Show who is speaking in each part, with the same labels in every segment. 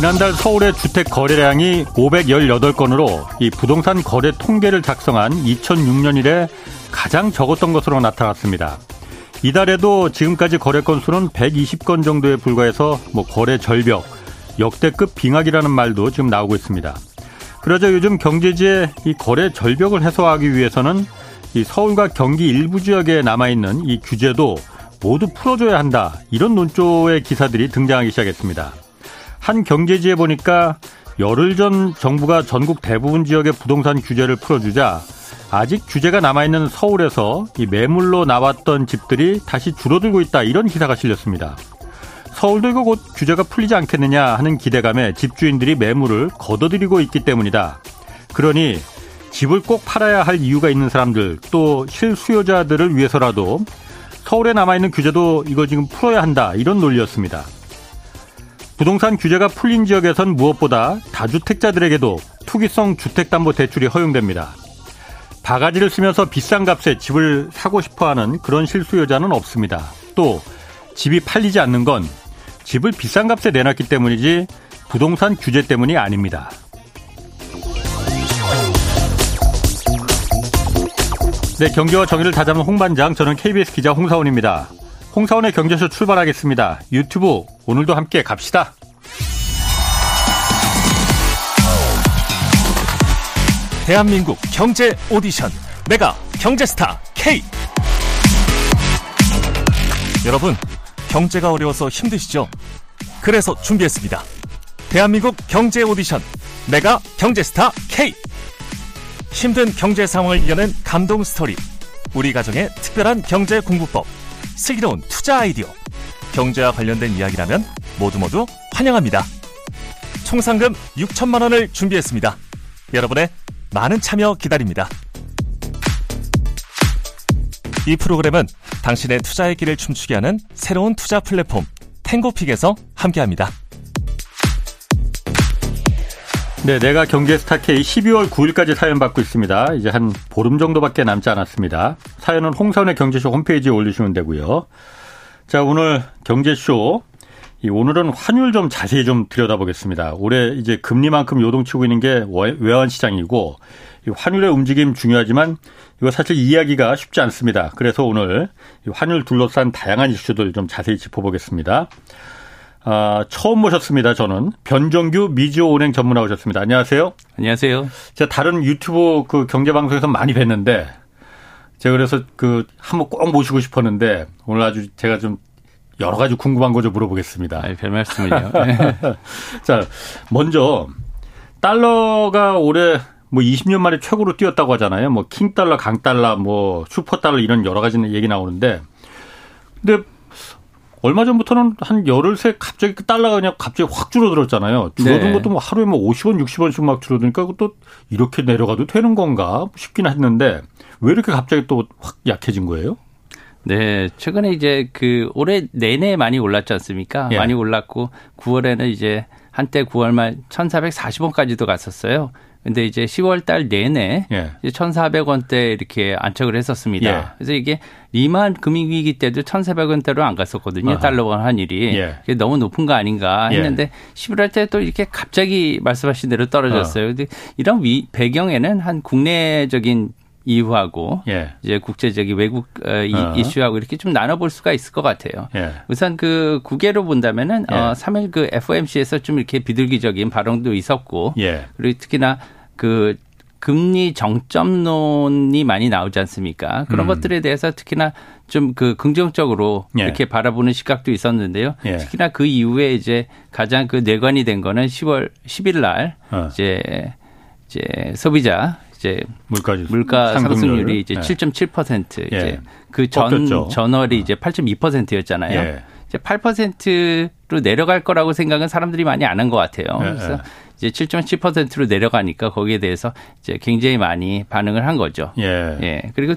Speaker 1: 지난달 서울의 주택 거래량이 518건으로 이 부동산 거래 통계를 작성한 2006년 이래 가장 적었던 것으로 나타났습니다. 이달에도 지금까지 거래 건수는 120건 정도에 불과해서 뭐 거래 절벽, 역대급 빙하기라는 말도 지금 나오고 있습니다. 그러자 요즘 경제지의 이 거래 절벽을 해소하기 위해서는 이 서울과 경기 일부 지역에 남아있는 이 규제도 모두 풀어줘야 한다. 이런 논조의 기사들이 등장하기 시작했습니다. 한 경제지에 보니까 열흘 전 정부가 전국 대부분 지역의 부동산 규제를 풀어주자 아직 규제가 남아있는 서울에서 이 매물로 나왔던 집들이 다시 줄어들고 있다. 이런 기사가 실렸습니다. 서울도 이거 곧 규제가 풀리지 않겠느냐 하는 기대감에 집주인들이 매물을 걷어들이고 있기 때문이다. 그러니 집을 꼭 팔아야 할 이유가 있는 사람들 또 실수요자들을 위해서라도 서울에 남아있는 규제도 이거 지금 풀어야 한다. 이런 논리였습니다. 부동산 규제가 풀린 지역에선 무엇보다 다주택자들에게도 투기성 주택담보대출이 허용됩니다. 바가지를 쓰면서 비싼 값에 집을 사고 싶어 하는 그런 실수요자는 없습니다. 또 집이 팔리지 않는 건 집을 비싼 값에 내놨기 때문이지 부동산 규제 때문이 아닙니다. 네, 경제와 정의를 다잡는 홍반장, 저는 KBS 기자 홍사원입니다. 홍사원의 경제쇼 출발하겠습니다. 유튜브 오늘도 함께 갑시다.
Speaker 2: 대한민국 경제 오디션 메가 경제스타 K 여러분 경제가 어려워서 힘드시죠? 그래서 준비했습니다. 대한민국 경제 오디션 메가 경제스타 K 힘든 경제 상황을 이겨낸 감동 스토리 우리 가정의 특별한 경제 공부법 슬기로운 투자 아이디어 경제와 관련된 이야기라면 모두 모두 환영합니다. 총 상금 6천만 원을 준비했습니다. 여러분의 많은 참여 기다립니다. 이 프로그램은 당신의 투자의 길을 춤추게 하는 새로운 투자 플랫폼 탱고픽에서 함께합니다.
Speaker 1: 네, 내가 경제 스타 K 12월 9일까지 사연 받고 있습니다. 이제 한 보름 정도밖에 남지 않았습니다. 사연은 홍선의 경제쇼 홈페이지에 올리시면 되고요. 자, 오늘 경제쇼 오늘은 환율 좀 자세히 좀 들여다보겠습니다. 올해 이제 금리만큼 요동치고 있는 게 외환 시장이고 환율의 움직임 중요하지만 이거 사실 이해하기가 쉽지 않습니다. 그래서 오늘 환율 둘러싼 다양한 이슈들 좀 자세히 짚어보겠습니다. 아, 처음 모셨습니다. 저는 변정규 미지오 은행 전문 나오셨습니다. 안녕하세요.
Speaker 3: 안녕하세요.
Speaker 1: 제가 다른 유튜브 그 경제 방송에서 많이 뵀는데 제가 그래서 그 한번 꼭 모시고 싶었는데 오늘 아주 제가 좀 여러 가지 궁금한 거 좀 물어보겠습니다.
Speaker 3: 아니, 별 말씀을요.
Speaker 1: 자, 먼저 달러가 올해 뭐 20년 만에 최고로 뛰었다고 하잖아요. 뭐 킹달러, 강달러, 뭐 슈퍼달러 이런 여러 가지 얘기 나오는데 근데 얼마 전부터는 한 열흘 새 갑자기 그 달러가 그냥 갑자기 확 줄어들었잖아요. 줄어든 네. 것도 뭐 하루에 뭐 50원, 60원씩 막 줄어드니까 그것도 이렇게 내려가도 되는 건가 싶긴 했는데 왜 이렇게 갑자기 또 확 약해진 거예요?
Speaker 3: 네, 최근에 이제 그 올해 내내 많이 올랐지 않습니까? 예. 많이 올랐고 9월에는 이제 한때 9월 말 1,440원까지도 갔었어요. 근데 이제 10월 달 내내 예. 이제 1,400원대 이렇게 안착을 했었습니다. 예. 그래서 이게 리만 금융위기 때도 1,400원대로 안 갔었거든요. 달러원 환율이. 예. 그게 너무 높은 거 아닌가 예. 했는데 11월 때 또 이렇게 갑자기 말씀하신 대로 떨어졌어요. 어. 근데 이런 위, 배경에는 한 국내적인 이유하고 예. 이제 국제적인 외국 어, 어. 이슈하고 이렇게 좀 나눠볼 수가 있을 것 같아요. 예. 우선 그 구계로 본다면은 예. 어, 3일 그 FOMC에서 좀 이렇게 비둘기적인 발언도 있었고 예. 그리고 특히나 그 금리 정점론이 많이 나오지 않습니까? 그런 음. 것들에 대해서 특히나 좀 그 긍정적으로 예. 이렇게 바라보는 시각도 있었는데요. 예. 특히나 그 이후에 이제 가장 그 내관이 된 거는 10월 10일 날 어. 이제 이제 소비자 이제 물가 물가 상승률이 이제 예. 7.7% 이제 예. 그전 전월이 이제 8.2%였잖아요. 예. 이제 8%로 내려갈 거라고 생각은 사람들이 많이 안 한 것 같아요. 예, 그래서 예. 이제 7.7%로 내려가니까 거기에 대해서 이제 굉장히 많이 반응을 한 거죠. 예. 예. 그리고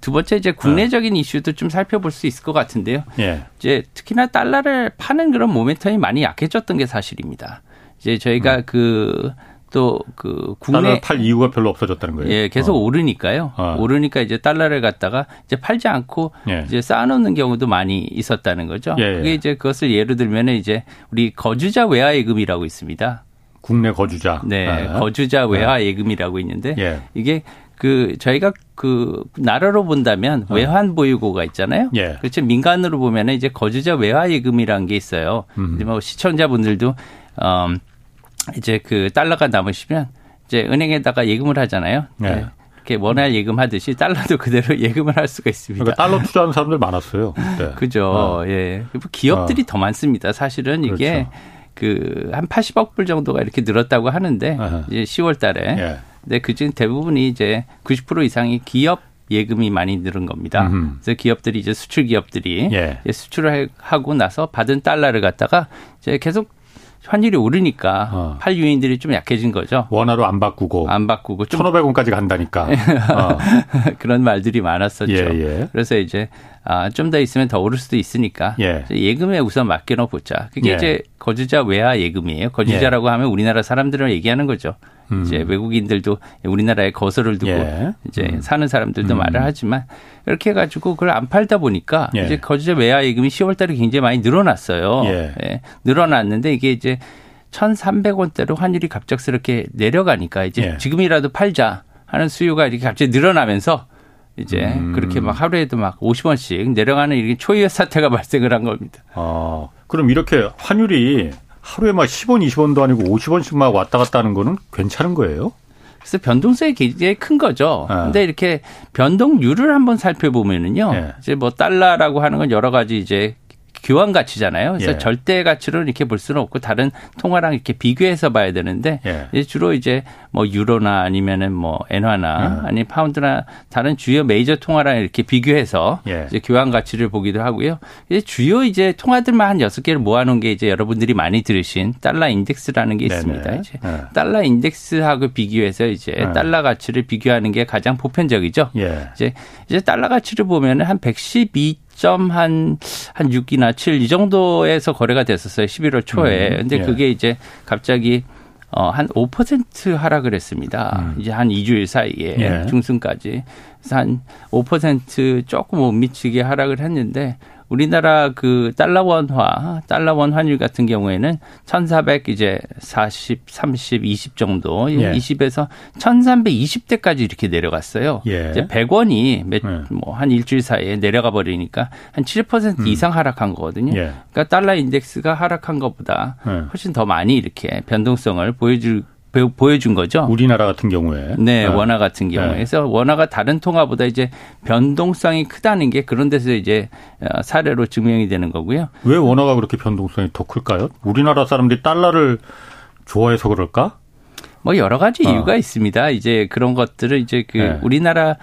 Speaker 3: 두 번째 이제 국내적인 어. 이슈도 좀 살펴볼 수 있을 것 같은데요. 예. 이제 특히나 달러를 파는 그런 모멘텀이 많이 약해졌던 게 사실입니다. 이제 저희가 음. 그 또그
Speaker 1: 국내 팔 이유가 별로 없어졌다는 거예요.
Speaker 3: 예, 계속 어. 오르니까요. 어. 오르니까 이제 달러를 갖다가 이제 팔지 않고 예. 이제 쌓아놓는 경우도 많이 있었다는 거죠. 예, 예. 그게 이제 그것을 예로 들면 이제 우리 거주자 외화 예금이라고 있습니다.
Speaker 1: 국내 거주자.
Speaker 3: 네, 아. 거주자 외화 네. 예금이라고 있는데 예. 이게 그 저희가 그 나라로 본다면 어. 외환 보유고가 있잖아요. 예. 그렇죠. 민간으로 보면은 이제 거주자 외화 예금이라는 게 있어요. 음. 뭐 시청자분들도 음 이제 그 달러가 남으시면 이제 은행에다가 예금을 하잖아요. 예. 네. 이렇게 원화 예금 하듯이 달러도 그대로 예금을 할 수가 있습니다.
Speaker 1: 그러니까 달러 투자하는 사람들 많았어요. 네.
Speaker 3: 그죠. 어. 예. 기업들이 어. 더 많습니다. 사실은 이게 그렇죠. 그한 80억 불 정도가 이렇게 늘었다고 하는데 아하. 이제 10월 달에. 예. 근데 그중 대부분이 이제 90% 이상이 기업 예금이 많이 늘은 겁니다. 음흠. 그래서 기업들이 이제 수출 기업들이 예. 수출을 하고 나서 받은 달러를 갖다가 이제 계속 환율이 오르니까 어. 팔 유인들이 좀 약해진 거죠.
Speaker 1: 원화로 안 바꾸고
Speaker 3: 안 바꾸고
Speaker 1: 좀 1,500원까지 간다니까
Speaker 3: 어. 그런 말들이 많았었죠. 예, 예. 그래서 이제 아, 좀 더 있으면 더 오를 수도 있으니까 예. 예금에 우선 맡겨놓 보자. 그게 예. 이제 거주자 외화 예금이에요. 거주자라고 예. 하면 우리나라 사람들을 얘기하는 거죠. 음. 이제 외국인들도 우리나라에 거소를 두고 예. 이제 음. 사는 사람들도 음. 말을 하지만 이렇게 해가지고 그걸 안 팔다 보니까 예. 이제 거주자 외화 예금이 10월달에 굉장히 많이 늘어났어요. 예. 예. 늘어났는데 이게 이제 1,300원대로 환율이 갑작스럽게 내려가니까 이제 예. 지금이라도 팔자 하는 수요가 이렇게 갑자기 늘어나면서 이제 음. 그렇게 막 하루에도 막 50원씩 내려가는 이렇게 초유의 사태가 발생을 한 겁니다.
Speaker 1: 아, 그럼 이렇게 환율이 하루에 막 10원, 20원도 아니고 50원씩 막 왔다 갔다 하는 거는 괜찮은 거예요?
Speaker 3: 그래서 변동성이 굉장히 큰 거죠. 네. 근데 이렇게 변동률을 한번 살펴보면은요. 네. 이제 뭐 달러라고 하는 건 여러 가지 이제 교환 가치잖아요. 그래서 예. 절대 가치로 이렇게 볼 수는 없고 다른 통화랑 이렇게 비교해서 봐야 되는데 예. 주로 이제 뭐 유로나 아니면은 뭐 엔화나 예. 아니 파운드나 다른 주요 메이저 통화랑 이렇게 비교해서 예. 이제 교환 가치를 보기도 하고요. 이제 주요 이제 통화들만 한 여섯 개를 모아놓은 게 이제 여러분들이 많이 들으신 달러 인덱스라는 게 있습니다. 네네. 이제 예. 달러 인덱스하고 비교해서 이제 예. 달러 가치를 비교하는 게 가장 보편적이죠. 이제 이제 달러 가치를 보면은 한 112. 점 한 한 6이나 7 이 정도에서 거래가 됐었어요. 11월 초에. 음, 근데 예. 그게 이제 갑자기 어, 한 5% 하락을 했습니다. 음. 이제 한 2주일 사이에 예. 중순까지. 그래서 한 5% 조금 못 미치게 하락을 했는데 우리나라 그 달러 원화, 달러 원 환율 같은 경우에는 1,400 이제 40, 30, 20 정도, 예. 20에서 1,320대까지 이렇게 내려갔어요. 예. 이제 100원이 몇, 예. 뭐한 일주일 사이에 내려가 버리니까 한 7% 음. 이상 하락한 거거든요. 예. 그러니까 달러 인덱스가 하락한 것보다 예. 훨씬 더 많이 이렇게 변동성을 보여줄 보여준 거죠.
Speaker 1: 우리나라 같은 경우에.
Speaker 3: 네, 네. 원화 같은 경우에. 네. 그래서 원화가 다른 통화보다 이제 변동성이 크다는 게 그런 데서 이제 어, 사례로 증명이 되는 거고요.
Speaker 1: 왜 원화가 그렇게 변동성이 더 클까요? 우리나라 사람들이 달러를 좋아해서 그럴까?
Speaker 3: 뭐 여러 가지 어. 이유가 있습니다. 이제 그런 것들을 이제 그 네. 우리나라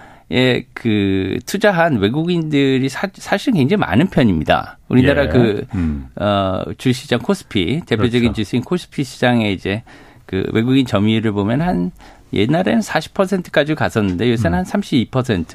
Speaker 3: 그 투자한 외국인들이 사, 사실 굉장히 많은 편입니다. 우리나라 예. 그, 음. 어, 주시장 코스피, 대표적인 그렇죠. 주식인 코스피 시장에 이제 그 외국인 점유율을 보면 한 옛날에는 40%까지 갔었는데 요새는 음. 한 32%,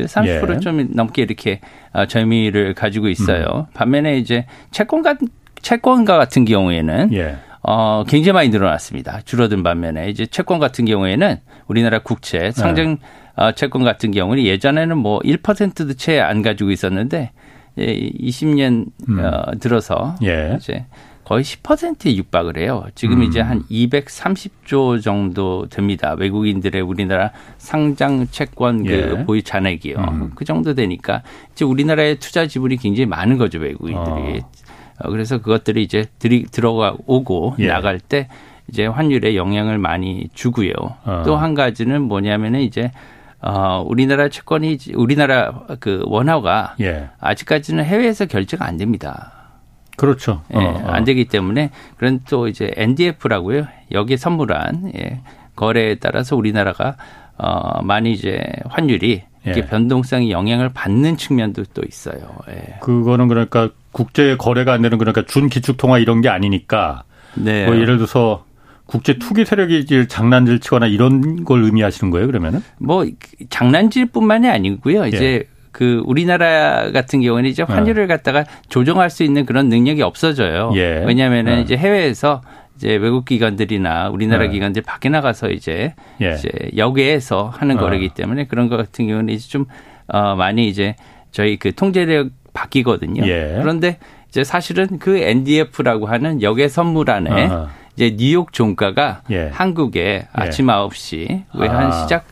Speaker 3: 30%좀 예. 넘게 이렇게 어, 점유율을 가지고 있어요. 음. 반면에 이제 채권가 채권가 같은 경우에는 예. 어, 굉장히 많이 늘어났습니다. 줄어든 반면에 이제 채권 같은 경우에는 우리나라 국채 상장 네. 어, 채권 같은 경우는 예전에는 뭐 1%도 채 안 가지고 있었는데 20년 음. 어, 들어서 예. 이제 거의 10%에 육박을 해요. 지금 음. 이제 한 230조 정도 됩니다. 외국인들의 우리나라 상장 채권 그 예. 보유 잔액이요. 음. 그 정도 되니까 이제 우리나라의 투자 지분이 굉장히 많은 거죠, 외국인들이. 어. 어 그래서 그것들이 이제 들이 들어가 오고 예. 나갈 때 이제 환율에 영향을 많이 주고요. 어. 또한 가지는 뭐냐면은 이제 어, 우리나라 채권이 우리나라 그 원화가 예. 아직까지는 해외에서 결제가 안 됩니다.
Speaker 1: 그렇죠.
Speaker 3: 예, 어, 어. 안 되기 때문에 그런 또 이제 NDF라고요. 여기에 선물한 예, 거래에 따라서 우리나라가 어, 많이 이제 환율이 이렇게 예. 변동성이 영향을 받는 측면도 또 있어요. 예.
Speaker 1: 그거는 그러니까 국제 거래가 안 되는 그러니까 준 기축 통화 이런 게 아니니까 네. 뭐 예를 들어서 국제 투기 세력이 장난질 치거나 이런 걸 의미하시는 거예요, 그러면은?
Speaker 3: 뭐 장난질뿐만이 아니고요. 이제 예. 그 우리나라 같은 경우는 이제 환율을 네. 갖다가 조정할 수 있는 그런 능력이 없어져요. 예. 왜냐하면은 네. 이제 해외에서 이제 외국 기관들이나 우리나라 네. 기관들 밖에 나가서 이제, 예. 이제 역외에서 하는 어. 거래기 때문에 그런 것 같은 경우는 이제 좀 어, 많이 이제 저희 그 통제력 바뀌거든요. 예. 그런데 이제 사실은 그 NDF라고 하는 역외 선물 안에 어 이제 뉴욕 종가가 예. 한국에 예. 아침 9시 외환 아. 시작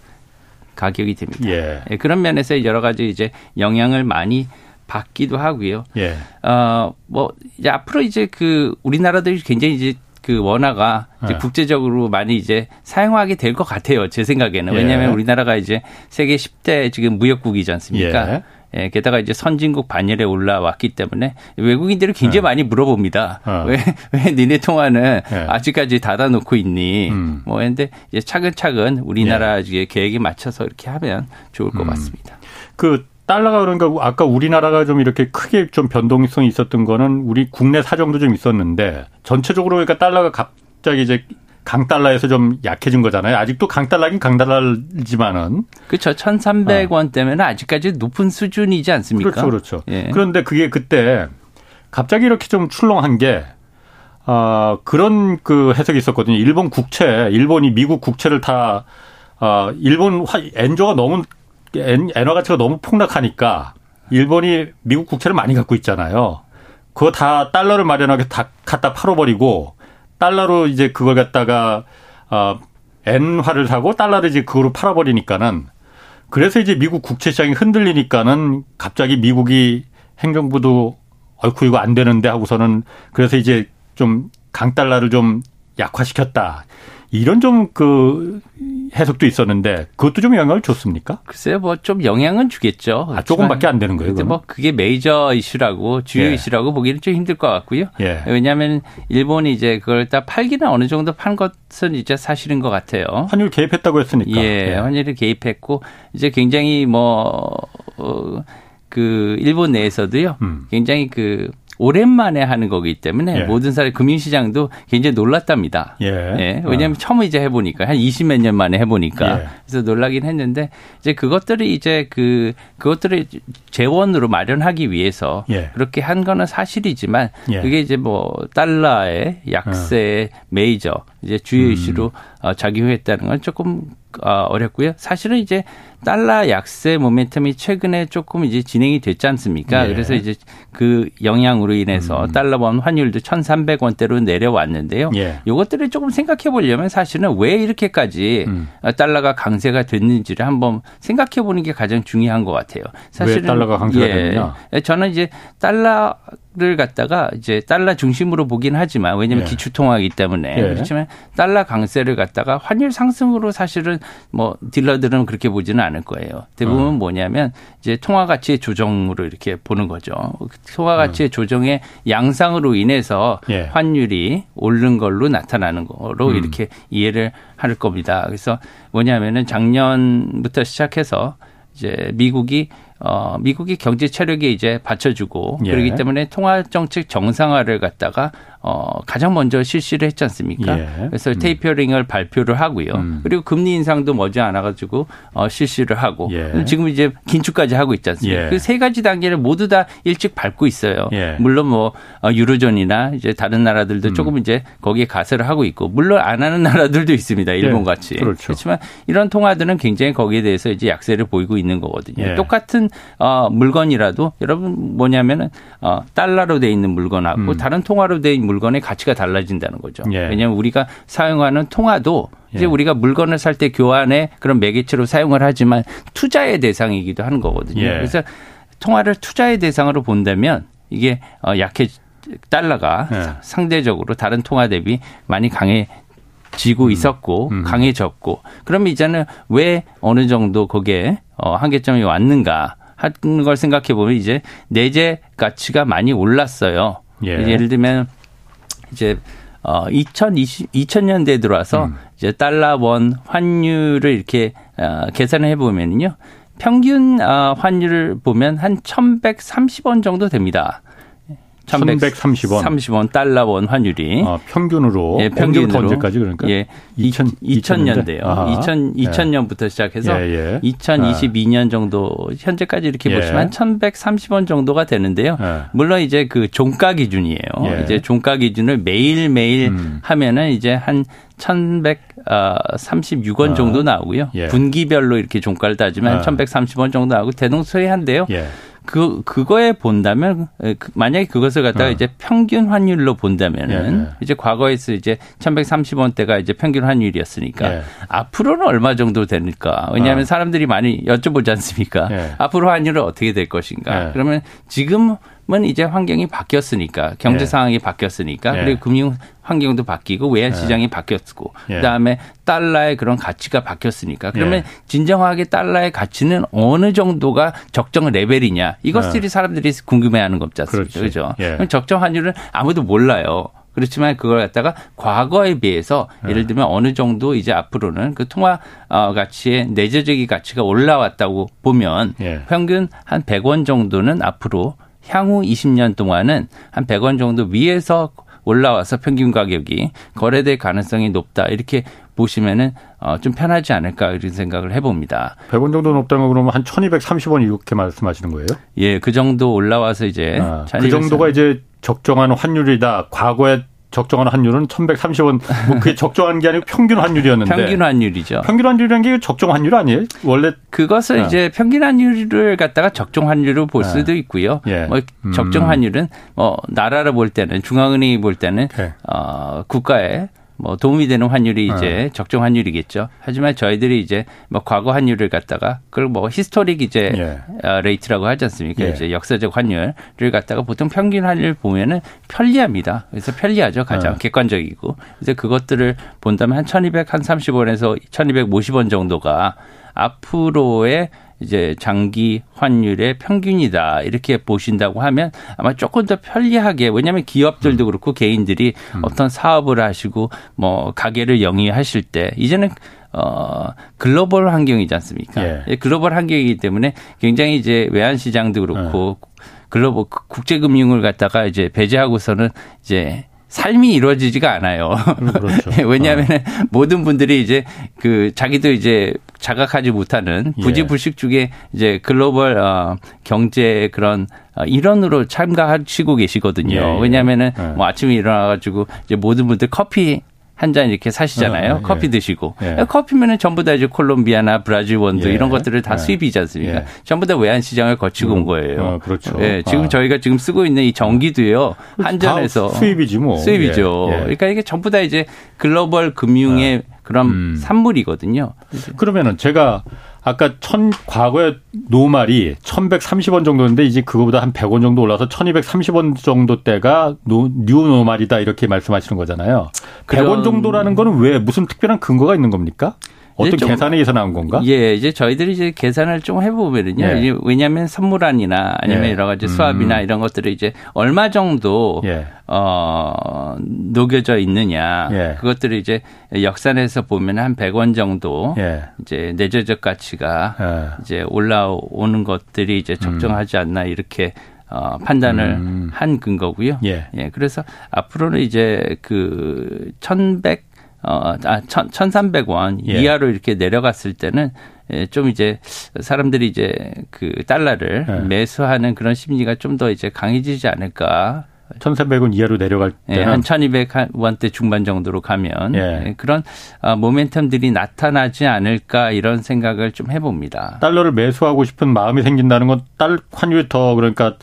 Speaker 3: 가격이 됩니다. 예. 예. 그런 면에서 여러 가지 이제 영향을 많이 받기도 하고요. 예. 어, 뭐, 이제 앞으로 이제 그 우리나라들이 굉장히 이제 그 원화가 이제 예. 국제적으로 많이 이제 사용하게 될 것 같아요. 제 생각에는. 예. 왜냐하면 우리나라가 이제 세계 10대 지금 무역국이지 않습니까? 예. 예, 게다가 이제 선진국 반열에 올라왔기 때문에 외국인들이 굉장히 네. 많이 물어봅니다. 어. 왜, 왜 니네 통화는 네. 아직까지 닫아놓고 있니? 음. 뭐, 근데 이제 차근차근 우리나라 예. 계획에 맞춰서 이렇게 하면 좋을 것 음. 같습니다.
Speaker 1: 그 달러가 그러니까 아까 우리나라가 좀 이렇게 크게 좀 변동성이 있었던 거는 우리 국내 사정도 좀 있었는데 전체적으로 그러니까 달러가 갑자기 이제 강달러에서 좀 약해진 거잖아요. 아직도 강달러긴 강달러지만은.
Speaker 3: 그렇죠. 1,300원 때문에 아직까지 높은 수준이지 않습니까?
Speaker 1: 그렇죠. 그렇죠. 예. 그런데 그게 그때 갑자기 이렇게 좀 출렁한 게 어, 그런 그 해석이 있었거든요. 일본 국채, 일본이 미국 국채를 다 어, 일본 화, 엔조가 너무 엔, 엔화 가치가 너무 폭락하니까 일본이 미국 국채를 많이 갖고 있잖아요. 그거 다 달러를 마련하게 다 갖다 팔아버리고 달러로 이제 그걸 갖다가 어 엔화를 사고 달러를 이제 그거로 팔아버리니까는 그래서 이제 미국 국채 시장이 흔들리니까는 갑자기 미국이 행정부도 얼쿠 이거 안 되는데 하고서는 그래서 이제 좀 강달러를 좀 약화시켰다. 이런 좀 그 해석도 있었는데 그것도 좀 영향을 줬습니까?
Speaker 3: 글쎄요, 뭐 좀 영향은 주겠죠.
Speaker 1: 아, 조금밖에 안 되는 거예요.
Speaker 3: 뭐 그게 메이저 이슈라고 주요 예. 이슈라고 보기는 좀 힘들 것 같고요. 예. 왜냐하면 일본이 이제 그걸 다 팔기는 어느 정도 판 것은 이제 사실인 것 같아요.
Speaker 1: 환율 개입했다고 했으니까.
Speaker 3: 예, 예. 환율을 개입했고 이제 굉장히 뭐 어, 그 일본 내에서도요. 음. 굉장히 그 오랜만에 하는 거기 때문에 예. 모든 사람 금융시장도 굉장히 놀랐답니다. 예. 예. 왜냐하면 어. 처음 이제 해보니까 한 20몇 년 만에 해보니까 예. 그래서 놀라긴 했는데 이제 그것들이 이제 그 그것들을 재원으로 마련하기 위해서 예. 그렇게 한 거는 사실이지만 예. 그게 이제 뭐 달러의 약세 어. 메이저 이제 주요 음. 이슈로 음. 작용했다는 건 조금 어, 어렵고요. 사실은 이제 달러 약세 모멘텀이 최근에 조금 이제 진행이 됐지 않습니까? 네. 그래서 이제 그 영향으로 인해서 음. 달러 원 환율도 1,300원대로 내려왔는데요. 예. 이것들을 조금 생각해 보려면 사실은 왜 이렇게까지 음. 달러가 강세가 됐는지를 한번 생각해 보는 게 가장 중요한 것 같아요.
Speaker 1: 사실은 왜 달러가 강세가 예. 됐느냐?
Speaker 3: 저는 이제 달러 를 갖다가 이제 달러 중심으로 보긴 하지만 왜냐하면 예. 기축통화이기 때문에 예. 그렇지만 달러 강세를 갖다가 환율 상승으로 사실은 뭐 딜러들은 그렇게 보지는 않을 거예요. 대부분 어. 뭐냐면 이제 통화 가치의 조정으로 이렇게 보는 거죠. 통화 가치의 어. 조정의 양상으로 인해서 예. 환율이 오른 걸로 나타나는 거로 음. 이렇게 이해를 할 겁니다. 그래서 뭐냐면은 작년부터 시작해서 이제 미국이 어, 미국이 경제 체력에 이제 받쳐주고 예. 그렇기 때문에 통화 정책 정상화를 갖다가 어, 가장 먼저 실시를 했지 않습니까? 예. 그래서 음. 테이퍼링을 발표를 하고요. 음. 그리고 금리 인상도 머지 않아 가지고 어, 실시를 하고 예. 지금 이제 긴축까지 하고 있지 않습니까? 예. 그세 가지 단계를 모두 다 일찍 밟고 있어요. 예. 물론 뭐 어, 유로존이나 이제 다른 나라들도 음. 조금 이제 거기에 가세를 하고 있고 물론 안 하는 나라들도 있습니다. 일본 예. 같이. 그렇죠. 그렇지만 이런 통화들은 굉장히 거기에 대해서 이제 약세를 보이고 있는 거거든요. 예. 똑같은 어, 물건이라도 여러분 뭐냐면은 어, 달러로 돼 있는 물건하고 음. 다른 통화로 돼 있는 물건 물건의 가치가 달라진다는 거죠. 예. 왜냐하면 우리가 사용하는 통화도 이제 예. 우리가 물건을 살 때 교환에 그런 매개체로 사용을 하지만 투자의 대상이기도 하는 거거든요. 예. 그래서 통화를 투자의 대상으로 본다면 이게 어, 약해 달러가 예. 상대적으로 다른 통화 대비 많이 강해 지고 음. 있었고 음. 강해졌고 그럼 이제는 왜 어느 정도 거기에 어 한계점이 왔는가 하는 걸 생각해 보면 이제 내재 가치가 많이 올랐어요. 예. 예를 들면 이제 어 2020, 2000년대에 들어와서 음. 이제 달러 원 환율을 이렇게 어, 계산을 해보면요. 평균 어, 환율을 보면 한 1130원 정도 됩니다.
Speaker 1: 1130원.
Speaker 3: 30원 달러원 환율이
Speaker 1: 아, 평균으로 예, 평균으로 언제까지 그러니까?
Speaker 3: 예. 2000 2000년대요. 아하. 2000 2000년부터 시작해서 예, 예. 2022년 정도 현재까지 이렇게 예. 보시면 한 1130원 정도가 되는데요. 예. 물론 이제 그 종가 기준이에요. 예. 이제 종가 기준을 매일매일 음. 하면은 이제 한 1136원 아, 정도 나오고요. 분기별로 이렇게 종가를 따지면 한 1130원 정도 나오고 대동소이한데요. 그 그거에 본다면 그 만약에 그것을 갖다가 어. 이제 평균 환율로 본다면은 예, 예. 이제 과거에서 이제 1,130원대가 이제 평균 환율이었으니까 예. 앞으로는 얼마 정도 되니까 왜냐하면 어. 사람들이 많이 여쭤보지 않습니까? 예. 앞으로 환율은 어떻게 될 것인가? 예. 그러면 지금 은 이제 환경이 바뀌었으니까 경제 예. 상황이 바뀌었으니까 예. 그리고 금융 환경도 바뀌고 외환 예. 시장이 바뀌었고 그다음에 달러의 그런 가치가 바뀌었으니까 그러면 진정하게 달러의 가치는 어느 정도가 적정 레벨이냐 이것들이 사람들이 궁금해하는 겁지 않습니까? 그렇죠? 그럼 적정 환율은 아무도 몰라요. 그렇지만 그걸 갖다가 과거에 비해서 예를 들면 어느 정도 이제 앞으로는 그 통화 어, 가치의 내재적인 가치가 올라왔다고 보면 평균 한 100원 정도는 앞으로 향후 20년 동안은 한 100원 정도 위에서 올라와서 평균 가격이 거래될 가능성이 높다. 이렇게 보시면은 어, 좀 편하지 않을까 이런 생각을 해봅니다.
Speaker 1: 100원 정도 높다는 거 그러면 한 1230원 이렇게 말씀하시는 거예요?
Speaker 3: 예, 그 정도 올라와서 이제
Speaker 1: 아, 그 정도가 이제 적정한 환율이다. 과거에 적정한 환율은 1,130원. 뭐 그게 적정한 게 아니고 평균 환율이었는데.
Speaker 3: 평균 환율이죠.
Speaker 1: 평균 환율이라는 게 적정 환율 아니에요? 원래
Speaker 3: 그것을 네. 이제 평균 환율을 갖다가 적정 환율로 볼 네. 수도 있고요. 예. 뭐 적정 음. 환율은 뭐 나라를 볼 때는 중앙은행이 볼 때는 네. 어 국가의 뭐 도움이 되는 환율이 이제 네. 적정 환율이겠죠. 하지만 저희들이 이제 뭐 과거 환율을 갖다가 그걸 뭐 historic 이제 예. 어, rate라고 하지 않습니까? 예. 이제 역사적 환율을 갖다가 보통 평균 환율 보면은 편리합니다. 그래서 편리하죠. 가장 네. 객관적이고. 그래서 그것들을 본다면 한 1200, 한 30원에서 1250원 정도가 앞으로의 이제 장기 환율의 평균이다 이렇게 보신다고 하면 아마 조금 더 편리하게 왜냐하면 기업들도 음. 그렇고 개인들이 음. 어떤 사업을 하시고 뭐 가게를 영위하실 때 이제는 어 글로벌 환경이지 않습니까? 예. 글로벌 환경이기 때문에 굉장히 이제 외환 시장도 그렇고 예. 글로벌 국제 금융을 갖다가 이제 배제하고서는 이제 삶이 이루어지지가 않아요. 음, 그렇죠. 왜냐하면 어. 모든 분들이 이제 그 자기도 이제 자각하지 못하는 예. 부지불식 중에 이제 글로벌 어 경제 그런 어, 일원으로 참가하시고 계시거든요. 예. 예. 왜냐하면은 예. 뭐 아침에 일어나가지고 이제 모든 분들 커피 한 잔 이렇게 사시잖아요. 어, 예. 커피 드시고. 예. 커피면은 전부 다 이제 콜롬비아나 브라질 원두 예. 이런 것들을 다 예. 수입이지 않습니까? 예. 전부 다 외환 시장을 거치고 음. 온 거예요. 어,
Speaker 1: 그렇죠.
Speaker 3: 예, 지금 아. 저희가 지금 쓰고 있는 이 전기도요. 한전에서
Speaker 1: 수입이지 뭐.
Speaker 3: 수입이죠. 예. 그러니까 이게 전부 다 이제 글로벌 금융의 아. 그런 음. 산물이거든요.
Speaker 1: 그러면은 제가 아까 천 과거에 normal이 1,130원 정도인데 이제 그거보다 한 100원 정도 올라서 1,230원 정도 대가 노, new normal이다 이렇게 말씀하시는 거잖아요. 100원 정도라는 거는 왜 무슨 특별한 근거가 있는 겁니까? 어떤 계산에 의해서 나온 건가?
Speaker 3: 예, 이제 저희들이 이제 계산을 좀 해보면은요. 예. 왜냐하면 선물환이나 아니면 예. 여러 가지 swap이나 음. 이런 것들을 이제 얼마 정도 예. 어 녹여져 있느냐 예. 그것들을 이제 역산해서 보면 한 100원 정도 예. 이제 내재적 가치가 예. 이제 올라오는 것들이 이제 적정하지 않나 이렇게 어, 판단을 음. 한 근거고요. 예. 예. 그래서 앞으로는 이제 그 1100, 어, 아, 1,300원 예. 이하로 이렇게 내려갔을 때는 예, 좀 이제 사람들이 이제 그 달러를 예. 매수하는 그런 심리가 좀 더 이제 강해지지 않을까.
Speaker 1: 1,300원 이하로 내려갈 때
Speaker 3: 예, 한 1,200원대 중반 정도로 가면 예. 예. 그런 어, 모멘텀들이 나타나지 않을까 이런 생각을 좀 해봅니다.
Speaker 1: 달러를 매수하고 싶은 마음이 생긴다는 건 달 환율이 더 그러니까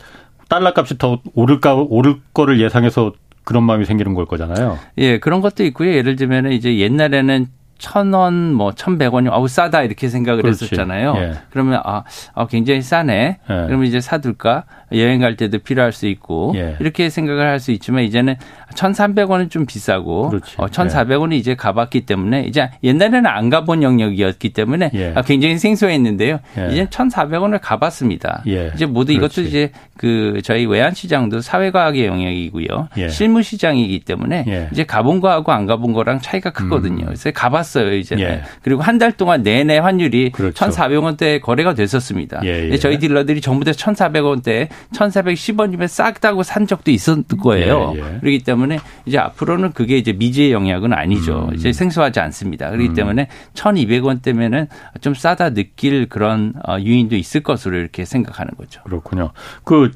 Speaker 1: 달러 값이 더 오를까 오를 거를 예상해서 그런 마음이 생기는 걸 거잖아요.
Speaker 3: 예, 그런 것도 있고요. 예를 들면 이제 옛날에는 천 원, 뭐, 천백 원이 아우 싸다 이렇게 생각을 그렇지. 했었잖아요. 예. 그러면 아, 아, 굉장히 싸네. 예. 그러면 이제 사둘까? 여행 갈 때도 필요할 수 있고 예. 이렇게 생각을 할 수 있지만 이제는 1,300원은 좀 비싸고 그렇지. 어, 1,400원이 예. 이제 가봤기 때문에 이제 옛날에는 안 가본 영역이었기 때문에 예. 아, 굉장히 생소했는데요. 예. 이제 1,400원을 가봤습니다. 예. 이제 모두 그렇지. 이것도 이제 그 저희 외환 시장도 사회과학의 영역이고요. 예. 실무 시장이기 때문에 예. 이제 가본 거하고 안 가본 거랑 차이가 크거든요. 음. 그래서 가봤어요, 이제는. 그리고 한 달 동안 내내 환율이 그렇죠. 1,400원대 거래가 됐었습니다. 저희 딜러들이 전부 다 1,400원대 1,410원이면 싹다고 산 적도 있었을 거예요. 그렇기 때문에 이제 앞으로는 그게 이제 미지의 영역은 아니죠. 음. 이제 생소하지 않습니다. 그렇기 음. 때문에 1,200원대면은 좀 싸다 느낄 그런 어, 유인도 있을 것으로 이렇게 생각하는 거죠.
Speaker 1: 그렇군요. 그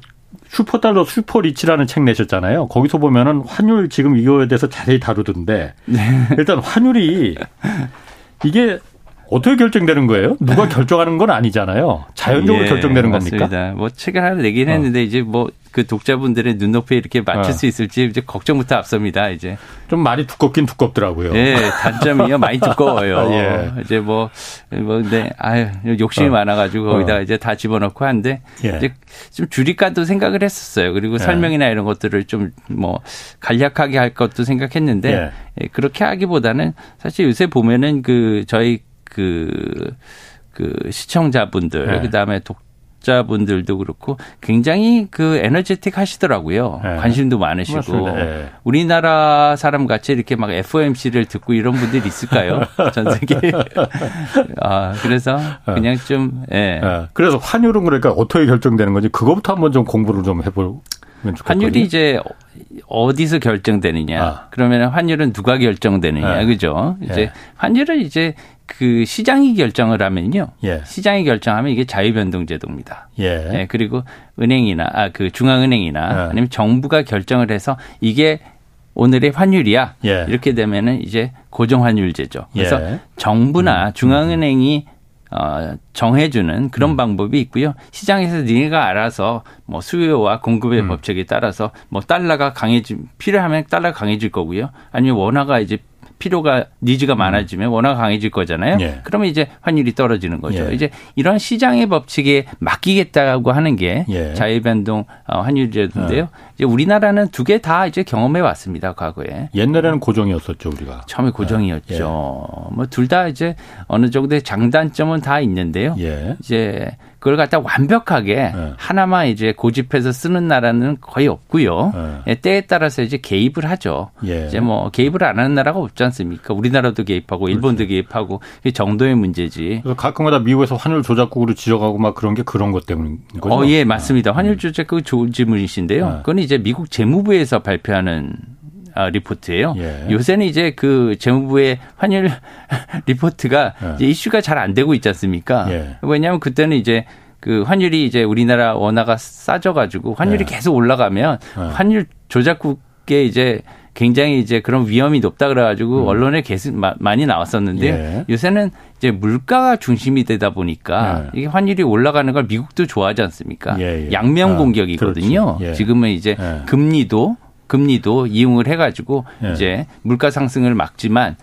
Speaker 1: 슈퍼달러 슈퍼리치라는 책 내셨잖아요. 거기서 보면은 환율 지금 이거에 대해서 자세히 다루던데 네. 일단 환율이 이게 어떻게 결정되는 거예요? 누가 결정하는 건 아니잖아요. 자연적으로 예, 결정되는
Speaker 3: 맞습니다.
Speaker 1: 겁니까?
Speaker 3: 뭐 책을 하나 내긴 어. 했는데 이제 뭐 그 독자분들의 눈높이에 이렇게 맞출 어. 수 있을지 이제 걱정부터 앞섭니다. 이제
Speaker 1: 좀 많이 두껍긴 두껍더라고요.
Speaker 3: 예, 단점이요 많이 두꺼워요. 아, 예. 이제 뭐뭐 뭐, 네, 아유 욕심이 어. 많아가지고 거기다 어. 이제 다 집어넣고 하는데 예. 이제 좀 줄일까도 생각을 했었어요. 그리고 예. 설명이나 이런 것들을 좀 뭐 간략하게 할 것도 생각했는데 예. 예. 그렇게 하기보다는 사실 요새 보면은 그 저희 그, 그 시청자분들, 네. 그 다음에 독 자분들도 그렇고 굉장히 그 에너제틱 하시더라고요. 네. 관심도 많으시고. 네. 우리나라 사람 같이 이렇게 막 FOMC를 듣고 이런 분들이 있을까요? 전 세계. 아, 그래서 네. 그냥 좀, 예. 네.
Speaker 1: 그래서 환율은 그러니까 어떻게 결정되는 건지 그거부터 한번 좀 공부를 좀 해볼
Speaker 3: 환율이 이제 어디서 결정되느냐. 아. 그러면 환율은 누가 결정되느냐. 네. 그죠? 이제 예. 환율은 이제 그 시장이 결정을 하면요. 예. 시장이 결정하면 이게 자유변동 제도입니다. 예. 네, 그리고 은행이나 아 그 중앙은행이나 예. 아니면 정부가 결정을 해서 이게 오늘의 환율이야. 예. 이렇게 되면은 이제 고정환율제죠. 그래서 예. 정부나 음. 중앙은행이 어, 정해주는 그런 음. 방법이 있고요. 시장에서 니네가 알아서 뭐 수요와 공급의 음. 법칙에 따라서 뭐 달러가 강해지 필요하면 달러가 강해질 거고요. 아니면 원화가 이제 필요가 니즈가 음. 많아지면 워낙 강해질 거잖아요. 예. 그러면 이제 환율이 떨어지는 거죠. 예. 이제 이런 시장의 법칙에 맡기겠다고 하는 게 예. 자유변동 어, 환율제도인데요. 어. 이제 우리나라는 두 개 다 이제 경험해 왔습니다. 과거에.
Speaker 1: 옛날에는 고정이었었죠, 우리가.
Speaker 3: 처음에 고정이었죠. 예. 뭐둘 다 이제 어느 정도의 장단점은 다 있는데요. 예. 이제 그걸 갖다 완벽하게 네. 하나만 이제 고집해서 쓰는 나라는 거의 없고요. 네. 예, 때에 따라서 이제 개입을 하죠. 예. 이제 뭐 개입을 안 하는 나라가 없지 않습니까? 우리나라도 개입하고 그렇죠. 일본도 개입하고 그 정도의 문제지.
Speaker 1: 그래서 가끔가다 미국에서 환율 조작국으로 지적하고 막 그런 게 그런 것 때문인 거죠.
Speaker 3: 어, 예, 맞습니다. 환율 음. 조작국 좋은 질문이신데요. 네. 그건 이제 미국 재무부에서 발표하는 아, 리포트예요. 예. 요새는 이제 그 재무부의 환율 리포트가 예. 이제 이슈가 잘 안 되고 있지 않습니까? 예. 왜냐하면 그때는 이제 그 환율이 이제 우리나라 원화가 싸져가지고 환율이 예. 계속 올라가면 예. 환율 조작국에 이제 굉장히 이제 그런 위험이 높다 그래가지고 음. 언론에 계속 많이 나왔었는데 예. 요새는 이제 물가가 중심이 되다 보니까 예. 이게 환율이 올라가는 걸 미국도 좋아하지 않습니까? 예, 양면 아, 공격이거든요. 아, 지금은 이제 금리도 금리도 이용을 해가지고 예. 이제 물가 상승을 막지만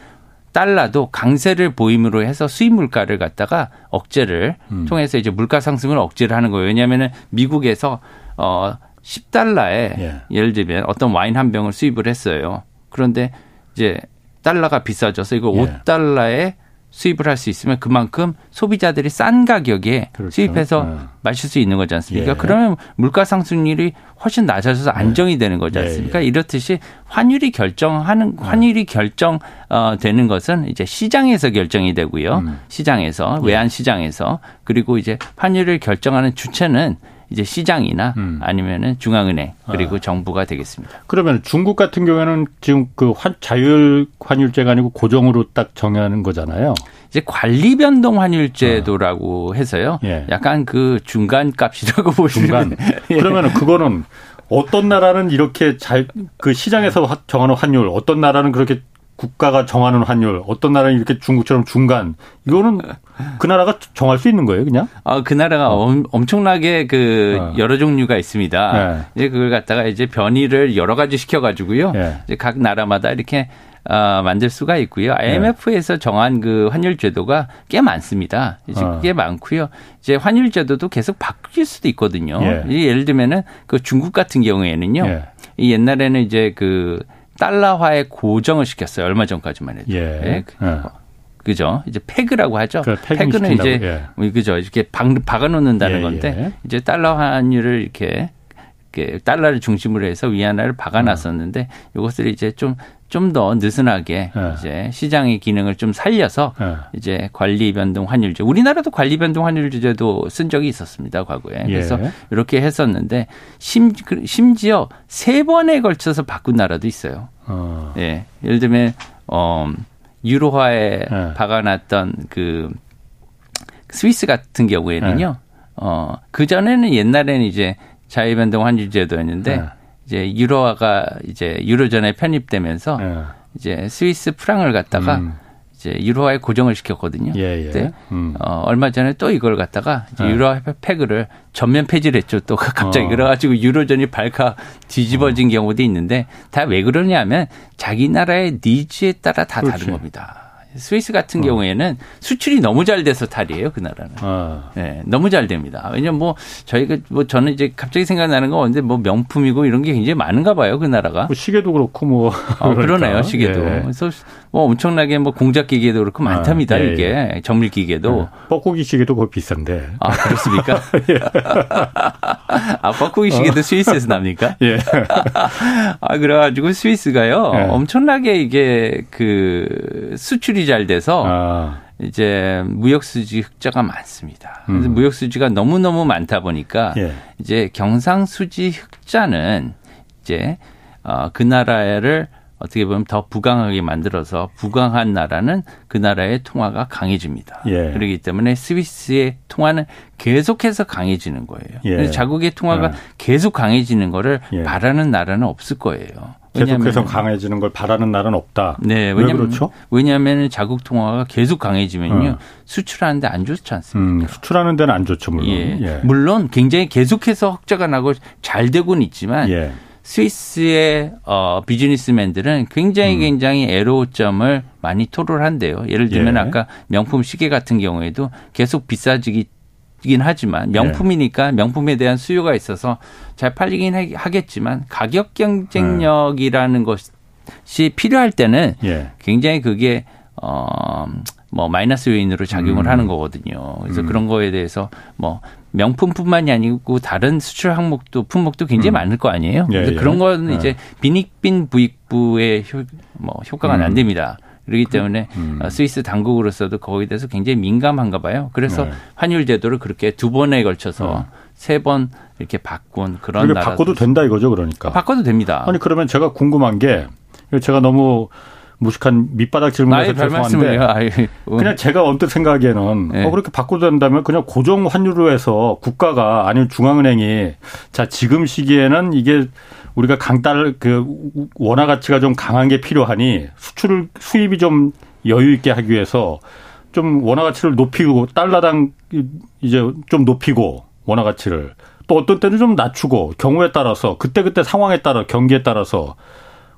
Speaker 3: 달러도 강세를 보임으로 해서 수입 물가를 갖다가 억제를 음. 통해서 이제 물가 상승을 억제를 하는 거예요. 왜냐하면 미국에서 어 10달러에 예. 예를 들면 어떤 와인 한 병을 수입을 했어요. 그런데 이제 달러가 비싸져서 이거 예. 5달러에 수입을 할 수 있으면 그만큼 소비자들이 싼 가격에 그렇죠. 수입해서 네. 마실 수 있는 거지 않습니까? 예. 그러면 물가 상승률이 훨씬 낮아져서 네. 안정이 되는 거지 예, 않습니까? 예, 예. 이렇듯이 환율이 결정하는 네. 환율이 결정 어 되는 것은 이제 시장에서 결정이 되고요. 음. 시장에서 예. 외환 시장에서 그리고 이제 환율을 결정하는 주체는 이제 시장이나 음. 아니면은 중앙은행 그리고 아. 정부가 되겠습니다.
Speaker 1: 그러면 중국 같은 경우에는 지금 그 환, 자율 환율제가 아니고 고정으로 딱 정하는 거잖아요.
Speaker 3: 이제 관리 변동 환율제도라고 아. 해서요. 예. 약간 그 중간 값이라고 보시면 중간.
Speaker 1: 예. 그러면은 그거는 어떤 나라는 이렇게 잘 그 시장에서 정하는 환율, 어떤 나라는 그렇게 국가가 정하는 환율, 어떤 나라는 이렇게 중국처럼 중간, 이거는 그 나라가 정할 수 있는 거예요, 그냥?
Speaker 3: 아, 그 나라가 어. 엄청나게 그 어. 여러 종류가 있습니다. 네. 이제 그걸 갖다가 이제 변이를 여러 가지 시켜가지고요. 네. 이제 각 나라마다 이렇게 어, 만들 수가 있고요. IMF에서 네. 정한 그 환율 제도가 꽤 많습니다. 이제 어. 꽤 많고요. 이제 환율 제도도 계속 바뀔 수도 있거든요. 예. 를 들면은 그 중국 같은 경우에는요. 예. 이 옛날에는 이제 그 달러화에 고정을 시켰어요. 얼마 전까지만 해도.
Speaker 1: 예.
Speaker 3: 예. 예. 그죠? 이제 페그라고 하죠.
Speaker 1: 그
Speaker 3: 페그는 이제 예. 그죠? 이렇게 박, 박아놓는다는 예, 건데 예. 이제 달러 환율을 이렇게 이렇게 달러를 중심으로 해서 위안화를 박아놨었는데 이것을 이제 좀 좀 더 느슨하게 네. 이제 시장의 기능을 좀 살려서 네. 이제 관리 변동 환율제 우리나라도 관리 변동 환율제도 쓴 적이 있었습니다 과거에 예. 그래서 예. 이렇게 했었는데 심, 그, 심지어 세 번에 걸쳐서 바꾼 나라도 있어요. 어. 예, 예를 들면 어 유로화에 네. 박아놨던 그 스위스 같은 경우에는요. 네. 어그 전에는 옛날에는 이제 자유변동 환율제도였는데 네. 이제 유로화가 이제 유로전에 편입되면서 네. 이제 스위스 프랑을 갖다가 음. 이제 유로화에 고정을 시켰거든요. 예, 예. 네. 음. 어, 얼마 전에 또 이걸 갖다가 이제 네. 유로화 패그를 전면 폐지를 했죠. 또 갑자기 어. 그래가지고 유로전이 발칵 뒤집어진 어. 경우도 있는데 다 왜 그러냐면 자기 나라의 니즈에 따라 다 그렇지. 다른 겁니다. 스위스 같은 어. 경우에는 수출이 너무 잘 돼서 탈이에요, 그 나라는. 어. 네, 너무 잘 됩니다. 왜냐면 뭐 저희가 뭐 저는 이제 갑자기 생각나는 건 언제 뭐 명품이고 이런 게 굉장히 많은가 봐요, 그 나라가. 뭐
Speaker 1: 시계도 그렇고 뭐.
Speaker 3: 어, 그러네요, 시계도. 예. 그래서 뭐 엄청나게 뭐 공작 기계도 그렇고 많답니다, 아, 예, 이게. 예. 정밀 기계도.
Speaker 1: 예. 뻐꾸기 시계도 거의 비싼데.
Speaker 3: 아, 그렇습니까? 예. 아, 뻐꾸기 시계도 어. 스위스에서 납니까? 예. 아, 그래가지고 스위스가요, 예. 엄청나게 이게 그 수출이 잘 돼서 아. 이제 무역 수지 흑자가 많습니다. 그래서 음. 무역 수지가 너무 너무 많다 보니까 예. 이제 경상 수지 흑자는 이제 어그 나라를 어떻게 보면 더 부강하게 만들어서 부강한 나라는 그 나라의 통화가 강해집니다. 예. 그렇기 때문에 스위스의 통화는 계속해서 강해지는 거예요. 예. 자국의 통화가 예. 계속 강해지는 거를 예. 바라는 나라는 없을 거예요.
Speaker 1: 계속해서 강해지는 걸 바라는 나라는 없다.
Speaker 3: 네, 왜냐면, 그렇죠? 왜냐하면 자국 통화가 계속 강해지면요 어. 수출하는데 안 좋지 않습니까? 음,
Speaker 1: 수출하는 데는 안 좋죠, 물론. 예.
Speaker 3: 예. 물론 굉장히 계속해서 흑자가 나고 잘 되고는 있지만 예. 스위스의 어, 비즈니스맨들은 굉장히 음. 굉장히 애로점을 많이 토로를 한대요. 예를 들면 예. 아까 명품 시계 같은 경우에도 계속 비싸지기 긴 하지만 명품이니까 명품에 대한 수요가 있어서 잘 팔리긴 하겠지만 가격 경쟁력이라는 네. 것이 필요할 때는 예. 굉장히 그게 어 뭐 마이너스 요인으로 작용을 음. 하는 거거든요. 그래서 음. 그런 거에 대해서 뭐 명품뿐만이 아니고 다른 수출 항목도 품목도 굉장히 음. 많을 거 아니에요. 예, 예. 그런 거는 예. 이제 빈익빈 부익부의 효, 뭐 효과가 음. 안 됩니다. 그렇기 그, 때문에 음. 어, 스위스 당국으로서도 거기에 대해서 굉장히 민감한가 봐요. 그래서 네. 환율 제도를 그렇게 두 번에 걸쳐서 어. 세번 이렇게 바꾼 그런
Speaker 1: 나라. 바꿔도 된다 이거죠, 그러니까.
Speaker 3: 바꿔도 됩니다.
Speaker 1: 아니 그러면 제가 궁금한 게 제가 너무 무식한 밑바닥 질문에서 죄송한데 그냥 제가 언뜻 생각하기에는 네. 어, 그렇게 바꿔도 된다면 그냥 고정 환율로 해서 국가가 아니면 중앙은행이 자 지금 시기에는 이게 우리가 강달 그 원화 가치가 좀 강한 게 필요하니 수출을 수입이 좀 여유 있게 하기 위해서 좀 원화 가치를 높이고 달러당 이제 좀 높이고 원화 가치를 또 어떤 때는 좀 낮추고 경우에 따라서 그때그때 상황에 따라 경기에 따라서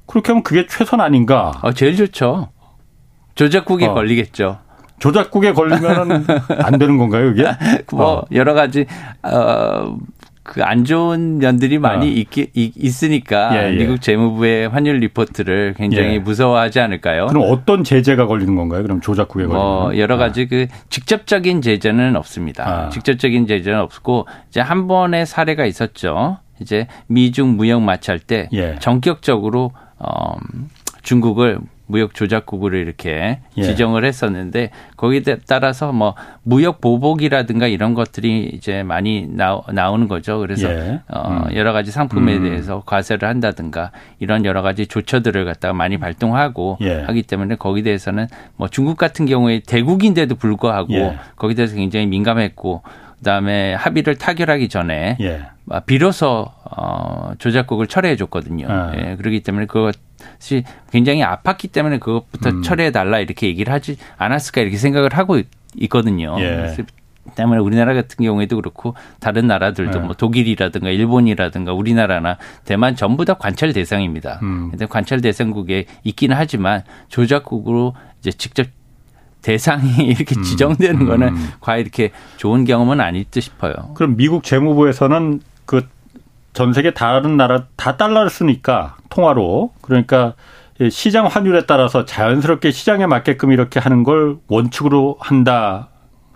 Speaker 1: 그렇게 하면 그게 최선 아닌가?
Speaker 3: 아, 제일 좋죠. 조작국에 어. 걸리겠죠.
Speaker 1: 조작국에 걸리면은 안 되는 건가요, 이게?
Speaker 3: 뭐 어. 여러 가지 어 그 안 좋은 면들이 많이 어. 있기, 있으니까 예, 예. 미국 재무부의 환율 리포트를 굉장히 예. 무서워하지 않을까요?
Speaker 1: 그럼 어떤 제재가 걸리는 건가요? 그럼 조작국에 걸리는? 뭐
Speaker 3: 여러 가지 아. 그 직접적인 제재는 없습니다. 아. 직접적인 제재는 없고 이제 한 번의 사례가 있었죠. 이제 미중 무역 마찰 때 예. 전격적으로 어, 중국을 무역 조작국으로 이렇게 예. 지정을 했었는데 거기에 따라서 뭐 무역 보복이라든가 이런 것들이 이제 많이 나오, 나오는 거죠. 그래서 예. 어, 음. 여러 가지 상품에 음. 대해서 과세를 한다든가 이런 여러 가지 조처들을 갖다가 많이 발동하고 예. 하기 때문에 거기에 대해서는 뭐 중국 같은 경우에 대국인데도 불구하고 예. 거기에 대해서 굉장히 민감했고 그다음에 합의를 타결하기 전에 예. 비로소 어 조작국을 철회해 줬거든요. 아. 예, 그렇기 때문에 그것 이 굉장히 아팠기 때문에 그것부터 음. 철회해 달라 이렇게 얘기를 하지 않았을까 이렇게 생각을 하고 있거든요. 예. 때문에 우리나라 같은 경우에도 그렇고 다른 나라들도 네. 뭐 독일이라든가 일본이라든가 우리나라나 대만 전부 다 관찰 대상입니다. 음. 근데 관찰 대상국에 있기는 하지만 조작국으로 이제 직접 대상이 이렇게 음. 지정되는 거는 음. 과연 이렇게 좋은 경험은 아닐 듯 싶어요.
Speaker 1: 그럼 미국 재무부에서는 그 전 세계 다른 나라 다 달러를 쓰니까 통화로 그러니까 시장 환율에 따라서 자연스럽게 시장에 맞게끔 이렇게 하는 걸 원칙으로 한다.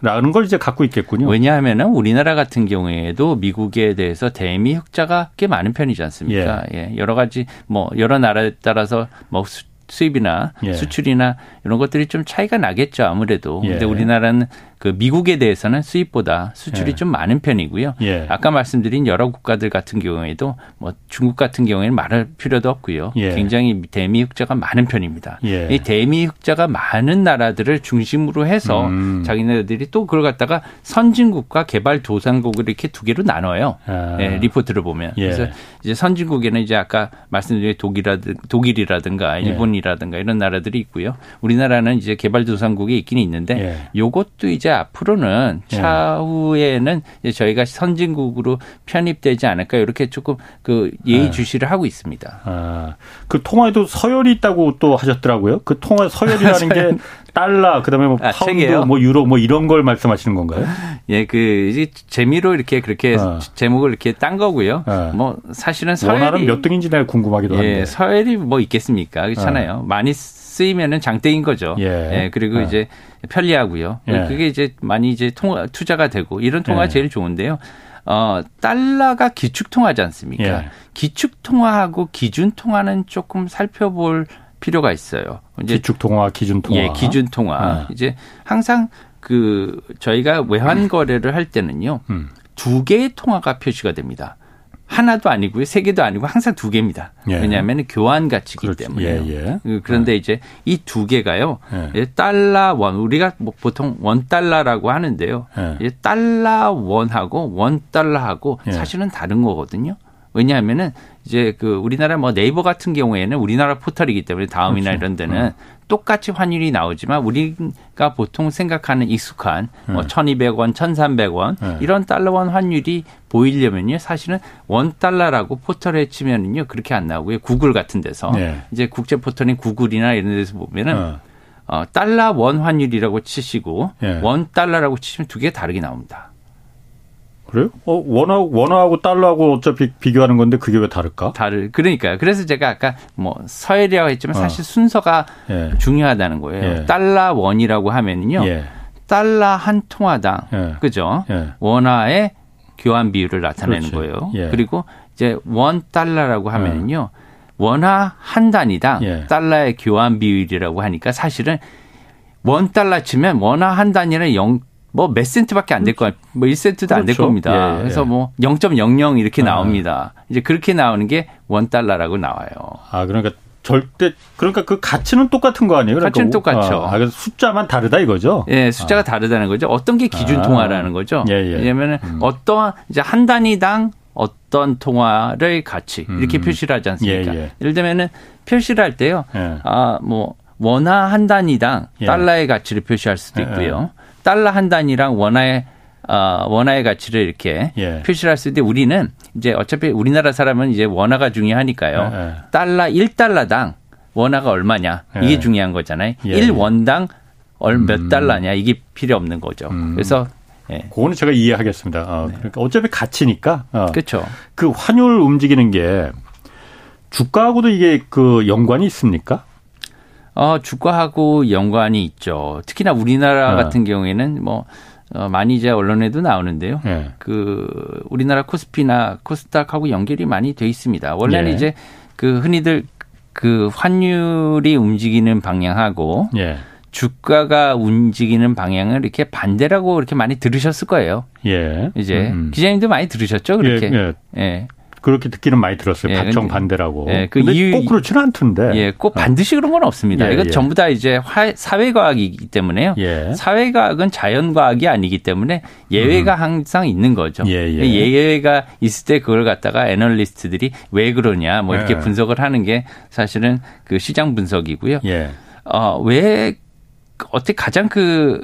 Speaker 1: 라는 걸 이제 갖고 있겠군요.
Speaker 3: 왜냐하면은 우리나라 같은 경우에도 미국에 대해서 대미 흑자가 꽤 많은 편이지 않습니까? 예. 예. 여러 가지 뭐 여러 나라에 따라서 뭐 수입이나 예. 수출이나 이런 것들이 좀 차이가 나겠죠 아무래도. 예. 근데 우리나라는 그 미국에 대해서는 수입보다 수출이 예. 좀 많은 편이고요. 예. 아까 말씀드린 여러 국가들 같은 경우에도 뭐 중국 같은 경우에는 말할 필요도 없고요. 예. 굉장히 대미 흑자가 많은 편입니다. 예. 이 대미 흑자가 많은 나라들을 중심으로 해서 음. 자기네들이 또 그걸 갖다가 선진국과 개발도상국을 이렇게 두 개로 나눠요. 아. 예, 리포트를 보면. 예. 그래서 이제 선진국에는 이제 아까 말씀드린 독일이라든 독일이라든가 일본이라든가 이런 나라들이 있고요. 우리나라는 이제 개발도상국이 있긴 있는데 요것도 이제 앞으로는 예. 차후에는 저희가 선진국으로 편입되지 않을까 이렇게 조금 그 예의 주시를 예. 하고 있습니다.
Speaker 1: 아, 그 통화에도 서열이 있다고 또 하셨더라고요. 그 통화 서열이라는 게 달러 그다음에 뭐 아, 파운드 책이에요? 뭐 유로 뭐 이런 걸 말씀하시는 건가요?
Speaker 3: 예, 그 재미로 이렇게 그렇게 어. 제목을 이렇게 딴 거고요. 어. 뭐 사실은
Speaker 1: 서열이 몇 등인지 내가 궁금하기도 한데.
Speaker 3: 예, 서열이 뭐 있겠습니까? 그렇잖아요. 어. 많이 쓰 이면은 장땡인 거죠. 예. 예 그리고 어. 이제 편리하고요. 예. 그게 이제 많이 이제 통화 투자가 되고 이런 통화 가 예. 제일 좋은데요. 어, 달러가 기축 통화지 않습니까? 예. 기축 통화하고 기준 통화는 조금 살펴볼 필요가 있어요.
Speaker 1: 이제 기축 통화, 기준 통화.
Speaker 3: 예, 기준 통화. 예. 이제 항상 그 저희가 외환 거래를 할 때는요. 음. 두 개의 통화가 표시가 됩니다. 하나도 아니고요, 세 개도 아니고 항상 두 개입니다. 예. 왜냐하면 교환 가치기 그렇지. 때문에. 예, 예. 그, 그런데 예. 이제 이 두 개가요, 예. 예. 달러 원 우리가 뭐 보통 원 달러라고 하는데요. 예. 달러 원하고 원 달러하고 사실은 다른 거거든요. 왜냐하면은 이제 그 우리나라 뭐 네이버 같은 경우에는 우리나라 포털이기 때문에 다음이나 그렇죠. 이런 데는 음. 똑같이 환율이 나오지만 우리가 보통 생각하는 익숙한 뭐 네. 1,200원, 1,300원 네. 이런 달러원 환율이 보이려면요. 사실은 원 달러라고 포털에 치면은요. 그렇게 안 나오고요. 구글 같은 데서 네. 이제 국제 포털인 구글이나 이런 데서 보면은 어. 어, 달러 원 환율이라고 치시고 네. 원 달러라고 치시면 두 개 다르게 나옵니다.
Speaker 1: 그래요? 어, 원하고, 원화하고 달러하고 어차피 비교하는 건데 그게 왜 다를까?
Speaker 3: 다를, 그러니까요. 그래서 제가 아까 뭐 서열이라고 했지만 사실 어. 순서가 예. 중요하다는 거예요. 예. 달러 원이라고 하면은요. 예. 달러 한 통화당, 예. 그죠? 예. 원화의 교환 비율을 나타내는 그렇지. 거예요. 예. 그리고 이제 원 달러라고 하면은요. 원화 한 단위당 달러의 교환 비율이라고 하니까 사실은 원 달러 치면 원화 한 단위는 0 뭐몇 센트밖에 안 될 거야. 뭐 1센트도 그렇죠. 안될 겁니다. 예, 예. 그래서 뭐 0.00 이렇게 아. 나옵니다. 이제 그렇게 나오는 게 원달러라고 나와요.
Speaker 1: 아, 그러니까 절대 그러니까 그 가치는 똑같은 거 아니에요?
Speaker 3: 그러니까 가치는 똑같죠.
Speaker 1: 아, 그래서 숫자만 다르다 이거죠.
Speaker 3: 예, 숫자가 아. 다르다는 거죠. 어떤 게 기준 아. 통화라는 거죠. 예, 예. 왜냐면은 음. 어떠한 이제 한 단위당 어떤 통화의 가치 이렇게 음. 표시를 하지 않습니까? 예, 예. 예를 들면은 표시를 할 때요. 예. 아, 뭐 원화 한 단위당 예. 달러의 가치를 표시할 수도 예, 있고요. 달러 한 단위랑 원화의 어, 원화의 가치를 이렇게 예. 표시를 할 수 있는데 우리는 이제 어차피 우리나라 사람은 이제 원화가 중요하니까요. 예, 예. 달러 1달러당 원화가 얼마냐 이게 예. 중요한 거잖아요. 예. 1원당 몇 음. 달러냐 이게 필요 없는 거죠. 음. 그래서
Speaker 1: 예. 그거는 제가 이해하겠습니다. 어, 네. 그러니까 어차피 가치니까.
Speaker 3: 어. 그렇죠.
Speaker 1: 그 환율 움직이는 게 주가하고도 이게 그 연관이 있습니까?
Speaker 3: 어, 주가하고 연관이 있죠. 특히나 우리나라 어. 같은 경우에는 뭐 어, 많이 이제 언론에도 나오는데요. 네. 그 우리나라 코스피나 코스닥하고 연결이 많이 돼 있습니다. 원래는 네. 이제 그 흔히들 그 환율이 움직이는 방향하고 네. 주가가 움직이는 방향을 이렇게 반대라고 이렇게 많이 들으셨을 거예요. 예. 이제 음. 기자님도 많이 들으셨죠, 그렇게. 예.
Speaker 1: 그렇게 듣기는 많이 들었어요. 예, 박정 반대라고. 예, 그 이유, 꼭 그렇지는 않던데.
Speaker 3: 예, 꼭 어. 반드시 그런 건 없습니다. 예, 이건 예. 전부 다 이제 사회과학이기 때문에요. 예. 사회과학은 자연과학이 아니기 때문에 예외가 음. 항상 있는 거죠. 예, 예. 예외가 있을 때 그걸 갖다가 애널리스트들이 왜 그러냐 뭐 이렇게 예. 분석을 하는 게 사실은 그 시장 분석이고요. 예. 어, 왜 어떻게 가장 그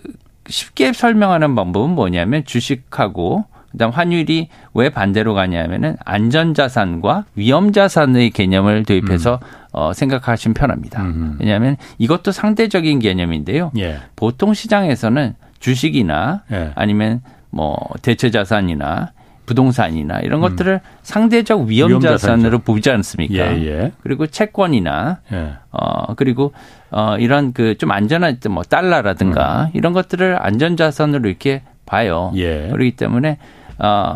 Speaker 3: 쉽게 설명하는 방법은 뭐냐면 주식하고 그다음 환율이 왜 반대로 가냐면은 안전자산과 위험자산의 개념을 도입해서 음. 어, 생각하시면 편합니다. 음. 왜냐하면 이것도 상대적인 개념인데요. 예. 보통 시장에서는 주식이나 예. 아니면 뭐 대체자산이나 부동산이나 이런 음. 것들을 상대적 위험 자산으로 보지 않습니까? 예, 예. 그리고 채권이나 예. 어 그리고 어 이런 그 좀 안전한 뭐 달러라든가 음. 이런 것들을 안전 자산으로 이렇게 봐요. 예. 그렇기 때문에 어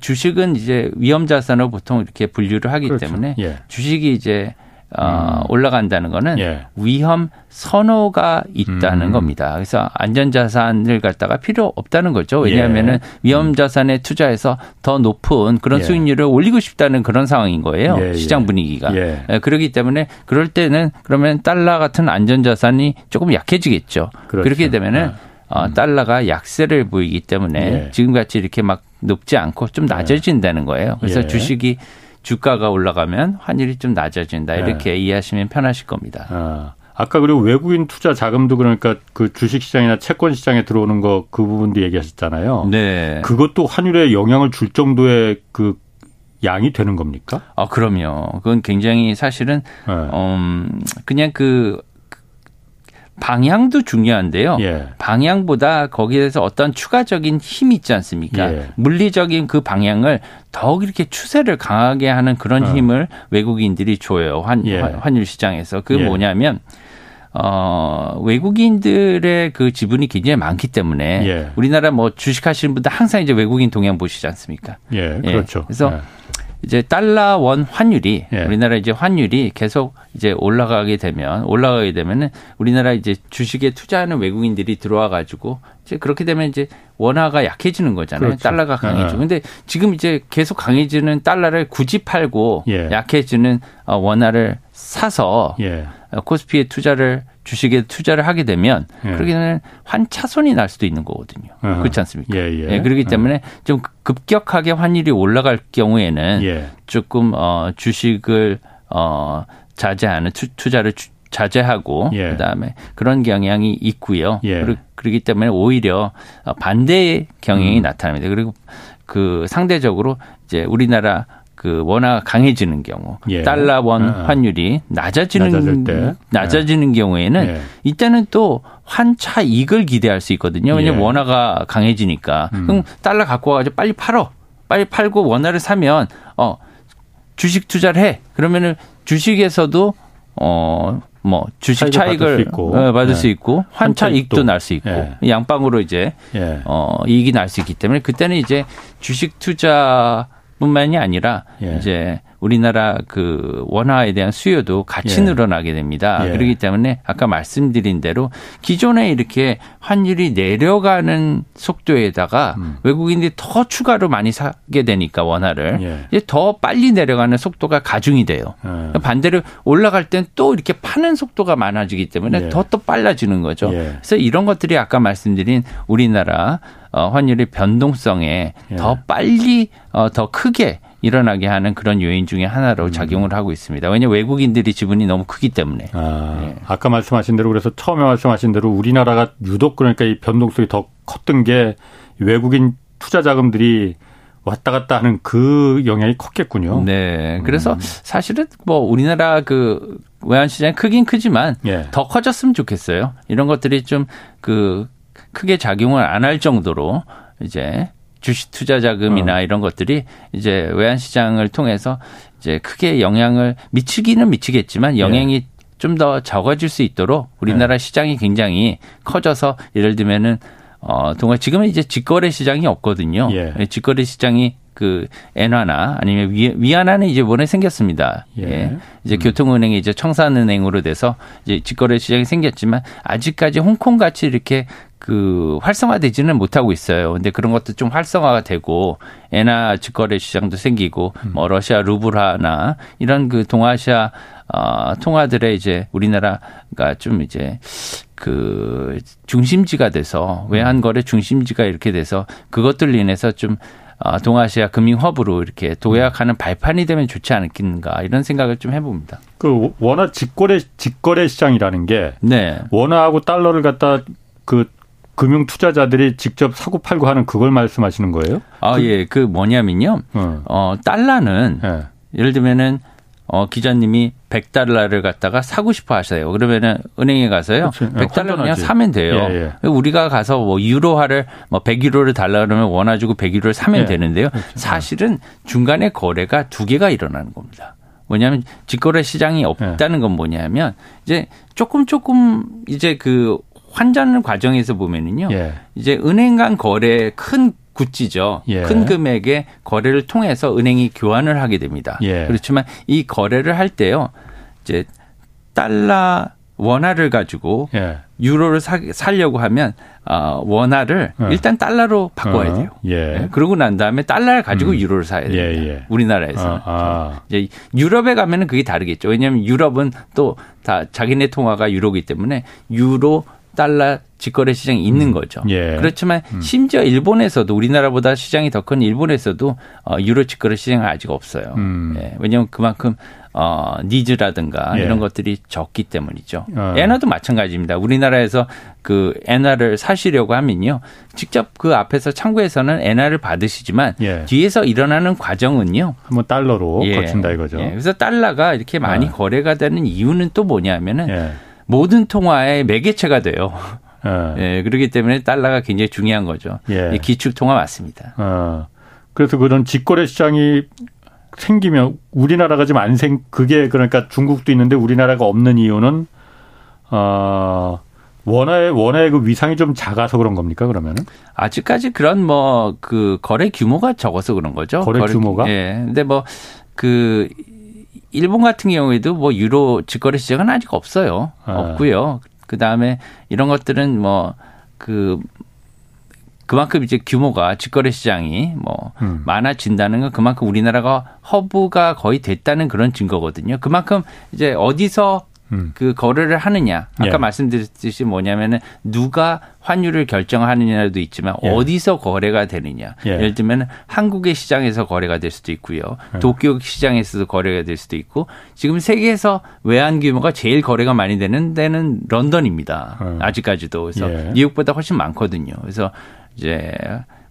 Speaker 3: 주식은 이제 위험 자산으로 보통 이렇게 분류를 하기 그렇죠. 때문에 예. 주식이 이제 어, 음. 올라간다는 거는 예. 위험 선호가 있다는 음. 겁니다. 그래서 안전자산을 갖다가 필요 없다는 거죠. 왜냐하면은 예. 위험자산에 투자해서 더 높은 그런 예. 수익률을 올리고 싶다는 그런 상황인 거예요. 예, 예. 시장 분위기가. 예. 그렇기 때문에 그럴 때는 그러면 달러 같은 안전자산이 조금 약해지겠죠. 그렇죠. 그렇게 되면은 아. 어, 음. 달러가 약세를 보이기 때문에 지금같이 이렇게 막 높지 않고 좀 낮아진다는 거예요. 그래서 주식이 주가가 올라가면 환율이 좀 낮아진다 이렇게 네. 이해하시면 편하실 겁니다.
Speaker 1: 아. 아까 그리고 외국인 투자 자금도 그러니까 그 주식 시장이나 채권 시장에 들어오는 거 그 부분도 얘기하셨잖아요. 네. 그것도 환율에 영향을 줄 정도의 그 양이 되는 겁니까?
Speaker 3: 아, 그럼요. 그건 굉장히 사실은 네. 음, 그냥 그 방향도 중요한데요. 예. 방향보다 거기에서 어떤 추가적인 힘이 있지 않습니까? 예. 물리적인 그 방향을 더욱 이렇게 추세를 강하게 하는 그런 어. 힘을 외국인들이 줘요. 환, 예. 환율 시장에서. 그 예. 뭐냐면 어, 외국인들의 그 지분이 굉장히 많기 때문에 예. 우리나라 뭐 주식 하시는 분들 항상 이제 외국인 동향 보시지 않습니까?
Speaker 1: 예, 그렇죠.
Speaker 3: 그래서 이제 달러 원 환율이 예. 우리나라 이제 환율이 계속 이제 올라가게 되면 올라가게 되면은 우리나라 이제 주식에 투자하는 외국인들이 들어와 가지고 이제 그렇게 되면 이제 원화가 약해지는 거잖아요. 그렇죠. 달러가 강해지고. 예. 근데 지금 이제 계속 강해지는 달러를 굳이 팔고 예. 약해지는 어, 원화를 사서 예. 코스피에 투자를 주식에 투자를 하게 되면 예. 그러게 되면 환차손이 날 수도 있는 거거든요. 어 그렇지 않습니까? 예, 예. 예 그렇기 때문에 좀 급격하게 환율이 올라갈 경우에는 예. 조금 어 주식을 어 자제하는 투, 투자를 주, 자제하고 예. 그다음에 그런 경향이 있고요. 예. 그러기 때문에 오히려 반대의 경향이 음. 나타납니다. 그리고 그 상대적으로 이제 우리나라 그 원화가 강해지는 경우 예. 달러 원 아. 환율이 낮아지는 낮아지는 예. 경우에는 예. 이때는 또 환차 이익을 기대할 수 있거든요. 왜냐하면 예. 원화가 강해지니까 음. 그럼 달러 갖고 와가지고 빨리 팔어 빨리 팔고 원화를 사면 어 주식 투자를 해 그러면은 주식에서도 어 뭐 주식 차익을 받을 수 있고, 어, 받을 네. 수 있고 환차 이익도 날 수 있고 예. 양방으로 이제 예. 어 이익이 날 수 있기 때문에 그때는 이제 주식 투자 뿐만이 아니라 예. 이제 우리나라 그 원화에 대한 수요도 같이 예. 늘어나게 됩니다. 예. 그렇기 때문에 아까 말씀드린 대로 기존에 이렇게 환율이 내려가는 속도에다가 음. 외국인들이 더 추가로 많이 사게 되니까 원화를 예. 이제 더 빨리 내려가는 속도가 가중이 돼요. 예. 반대로 올라갈 땐 또 이렇게 파는 속도가 많아지기 때문에 더더 예. 더 빨라지는 거죠. 그래서 이런 것들이 아까 말씀드린 우리나라 어, 환율의 변동성에 예. 더 빨리 어, 더 크게 일어나게 하는 그런 요인 중에 하나로 음. 작용을 하고 있습니다. 왜냐하면 외국인들이 지분이 너무 크기 때문에.
Speaker 1: 아, 예. 아까 말씀하신 대로 그래서 처음에 말씀하신 대로 우리나라가 유독 그러니까 이 변동성이 더 컸던 게 외국인 투자 자금들이 왔다 갔다 하는 그 영향이 컸겠군요.
Speaker 3: 네. 그래서 음. 사실은 뭐 우리나라 그 외환 시장이 크긴 크지만 예. 더 커졌으면 좋겠어요. 이런 것들이 좀그 크게 작용을 안 할 정도로 이제 주식 투자 자금이나 어. 이런 것들이 이제 외환 시장을 통해서 이제 크게 영향을 미치기는 미치겠지만 영향이 예. 좀더 적어질 수 있도록 우리나라 예. 시장이 굉장히 커져서 예를 들면은 어 동안 지금은 이제 직거래 시장이 없거든요. 예. 예 직거래 시장이 그 엔화나 아니면 위, 위안화는 이제 원래 생겼습니다. 예. 예. 이제 음. 교통은행이 이제 청산은행으로 돼서 이제 직거래 시장이 생겼지만 아직까지 홍콩 같이 이렇게 그 활성화되지는 못하고 있어요. 근데 그런 것도 좀 활성화가 되고 엔화 직거래 시장도 생기고 음. 뭐 러시아 루블화나 이런 그 동아시아 어 통화들의 이제 우리나라가 좀 이제 그 중심지가 돼서 외환 거래 중심지가 이렇게 돼서 그것들 인해서 좀 어, 동아시아 금융 허브로 이렇게 도약하는 발판이 되면 좋지 않겠는가 이런 생각을 좀 해봅니다.
Speaker 1: 그 원화 직거래 직거래 시장이라는 게 네. 원화하고 달러를 갖다 그 금융 투자자들이 직접 사고 팔고 하는 그걸 말씀하시는 거예요?
Speaker 3: 아, 그, 예. 그 뭐냐면요. 어, 어 달러는 예. 예를 들면은 어, 기자님이 100달러를 갖다가 사고 싶어 하세요. 그러면은 은행에 가서요. 그렇지. 100달러 그냥 사면 돼요. 예, 예. 우리가 가서 뭐 유로화를 뭐 100유로를 달라 그러면 원화 주고 100유로를 사면 예. 되는데요. 그렇죠. 사실은 중간에 거래가 두 개가 일어나는 겁니다. 뭐냐면 직거래 시장이 없다는 건 뭐냐면 이제 조금 조금 이제 그 환전 과정에서 보면은요. 예. 이제 은행 간 거래 큰 굿지죠. 예. 큰 금액의 거래를 통해서 은행이 교환을 하게 됩니다. 예. 그렇지만 이 거래를 할 때요. 이제 달러 원화를 가지고 예. 유로를 사, 살려고 하면 어, 원화를 어. 일단 달러로 바꿔야 어. 돼요. 예. 예. 그러고 난 다음에 달러를 가지고 음. 유로를 사야 돼요. 예, 예. 우리나라에서. 아, 아. 이제 유럽에 가면은 그게 다르겠죠. 왜냐하면 유럽은 또 다 자기네 통화가 유로기 때문에 유로 달러 직거래 시장이 있는 음. 거죠. 예. 그렇지만 음. 심지어 일본에서도 우리나라보다 시장이 더 큰 일본에서도 어, 유로 직거래 시장은 아직 없어요. 음. 예. 왜냐하면 그만큼 어, 니즈라든가 예. 이런 것들이 적기 때문이죠. 어. 엔화도 마찬가지입니다. 우리나라에서 그 엔화를 사시려고 하면요. 직접 그 앞에서 창구에서는 엔화를 받으시지만 예. 뒤에서 일어나는 과정은요.
Speaker 1: 한번 달러로 예. 거친다 이거죠. 예.
Speaker 3: 그래서 달러가 이렇게 많이 어. 거래가 되는 이유는 또 뭐냐면은 예. 모든 통화의 매개체가 돼요. 예. 예. 그렇기 때문에 달러가 굉장히 중요한 거죠. 예. 기축 통화 맞습니다. 어.
Speaker 1: 그래서 그런 직거래 시장이 생기면 우리나라가 지금 안 생, 그게 그러니까 중국도 있는데 우리나라가 없는 이유는, 어, 원화의, 원화의 그 위상이 좀 작아서 그런 겁니까, 그러면은?
Speaker 3: 아직까지 그런 뭐, 그, 거래 규모가 적어서 그런 거죠.
Speaker 1: 거래, 거래 규모가?
Speaker 3: 예. 근데 뭐, 그, 일본 같은 경우에도 뭐 유로 직거래 시장은 아직 없어요. 아. 없고요. 그 다음에 이런 것들은 뭐 그 그만큼 이제 규모가 직거래 시장이 뭐 음. 많아진다는 건 그만큼 우리나라가 허브가 거의 됐다는 그런 증거거든요. 그만큼 이제 어디서 음. 그 거래를 하느냐. 아까 예. 말씀드렸듯이 뭐냐면은 누가 환율을 결정하느냐도 있지만 예. 어디서 거래가 되느냐. 예. 를 들면 한국의 시장에서 거래가 될 수도 있고요. 예. 도쿄 시장에서도 거래가 될 수도 있고 지금 세계에서 외환 규모가 제일 거래가 많이 되는 데는 런던입니다. 어. 아직까지도. 그래서 예. 뉴욕보다 훨씬 많거든요. 그래서 이제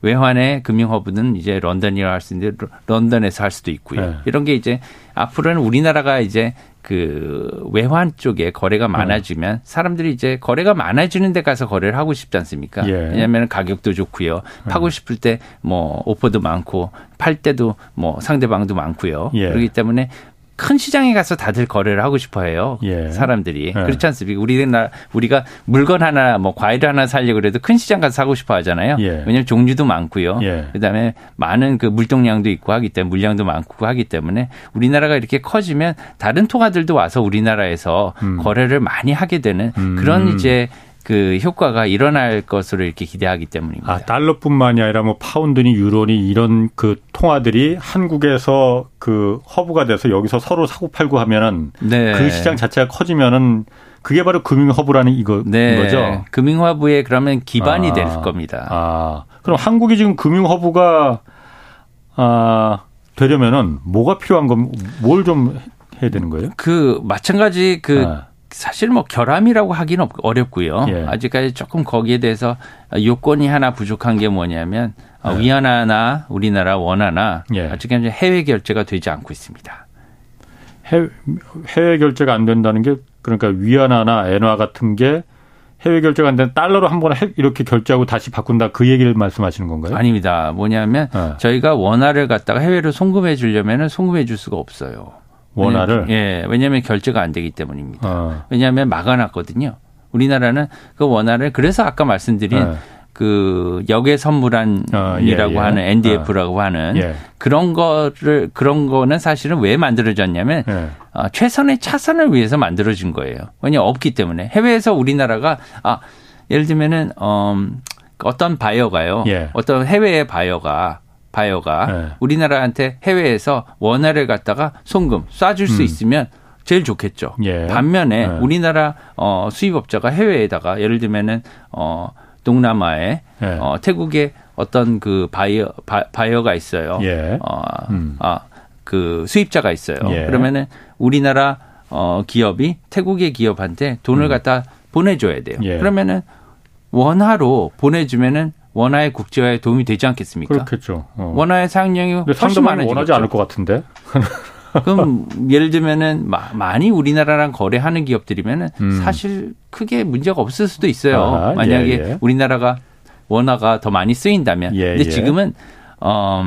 Speaker 3: 외환의 금융 허브는 이제 런던이라 할수 있는데 런던에서 할 수도 있고요. 네. 이런 게 이제 앞으로는 우리나라가 이제 그 외환 쪽에 거래가 네. 많아지면 사람들이 이제 거래가 많아지는 데 가서 거래를 하고 싶지 않습니까? 예. 왜냐하면 가격도 좋고요. 네. 파고 싶을 때 뭐 오퍼도 많고 팔 때도 뭐 상대방도 많고요. 예. 그렇기 때문에 큰 시장에 가서 다들 거래를 하고 싶어 해요. 예. 사람들이. 예. 그렇지 않습니까? 우리나 우리가 물건 하나 뭐 과일 하나 살려고 그래도 큰 시장 가서 사고 싶어 하잖아요. 예. 왜냐하면 종류도 많고요. 예. 그다음에 많은 그 물동량도 있고 하기 때문에 물량도 많고 하기 때문에 우리나라가 이렇게 커지면 다른 통화들도 와서 우리나라에서 음. 거래를 많이 하게 되는 음. 그런 이제 그 효과가 일어날 것으로 이렇게 기대하기 때문입니다.
Speaker 1: 아, 달러뿐만이 아니라 뭐 파운드니 유로니 이런 그 통화들이 한국에서 그 허브가 돼서 여기서 서로 사고 팔고 하면은 네. 그 시장 자체가 커지면은 그게 바로 금융 허브라는 이거 네. 거죠.
Speaker 3: 금융 허브에 그러면 기반이 아, 될 겁니다.
Speaker 1: 아. 그럼 한국이 지금 금융 허브가 아 되려면은 뭐가 필요한 건 뭘 좀 해야 되는 거예요?
Speaker 3: 그 마찬가지 그 아. 사실 뭐 결함이라고 하기는 어렵고요. 예. 아직까지 조금 거기에 대해서 요건이 하나 부족한 게 뭐냐면 예. 위안화나 우리나라 원화나 예. 아직까지 해외 결제가 되지 않고 있습니다.
Speaker 1: 해외, 해외 결제가 안 된다는 게 그러니까 위안화나 엔화 같은 게 해외 결제가 안 되는 달러로 한 번에 이렇게 결제하고 다시 바꾼다 그 얘기를 말씀하시는 건가요?
Speaker 3: 아닙니다. 뭐냐면 네. 저희가 원화를 갖다가 해외로 송금해 주려면 송금해 줄 수가 없어요.
Speaker 1: 원화를
Speaker 3: 예, 왜냐하면 결제가 안 되기 때문입니다. 어. 왜냐하면 막아놨거든요. 우리나라는 그 원화를 그래서 아까 말씀드린 네. 그 역의 선물안이라고 어, 예, 예. 하는 NDF라고 어. 하는 예. 그런 거를 그런 거는 사실은 왜 만들어졌냐면 예. 어, 최선의 차선을 위해서 만들어진 거예요. 왜냐 없기 때문에 해외에서 우리나라가 아 예를 들면은 어, 어떤 바이어가요. 예. 어떤 해외의 바이어가 바이오가 네. 우리나라한테 해외에서 원화를 갖다가 송금 쏴줄 수 음. 있으면 제일 좋겠죠. 예. 반면에 네. 우리나라 어 수입업자가 해외에다가 예를 들면은 어 동남아에 예. 어 태국에 어떤 그 바이어 바, 이어가 있어요. 예. 어, 음. 아, 그 수입자가 있어요. 예. 그러면은 우리나라 어 기업이 태국의 기업한테 돈을 음. 갖다 보내줘야 돼요. 예. 그러면은 원화로 보내주면은 원화의 국제화에 도움이 되지 않겠습니까?
Speaker 1: 그렇겠죠.
Speaker 3: 어. 원화의 사용량이 훨씬 많아지겠죠.
Speaker 1: 원하지 않을 것 같은데.
Speaker 3: 그럼 예를 들면은 많이 우리나라랑 거래하는 기업들이면은 음. 사실 크게 문제가 없을 수도 있어요. 아, 만약에 예, 예. 우리나라가 원화가 더 많이 쓰인다면. 예, 근데 예. 지금은 어,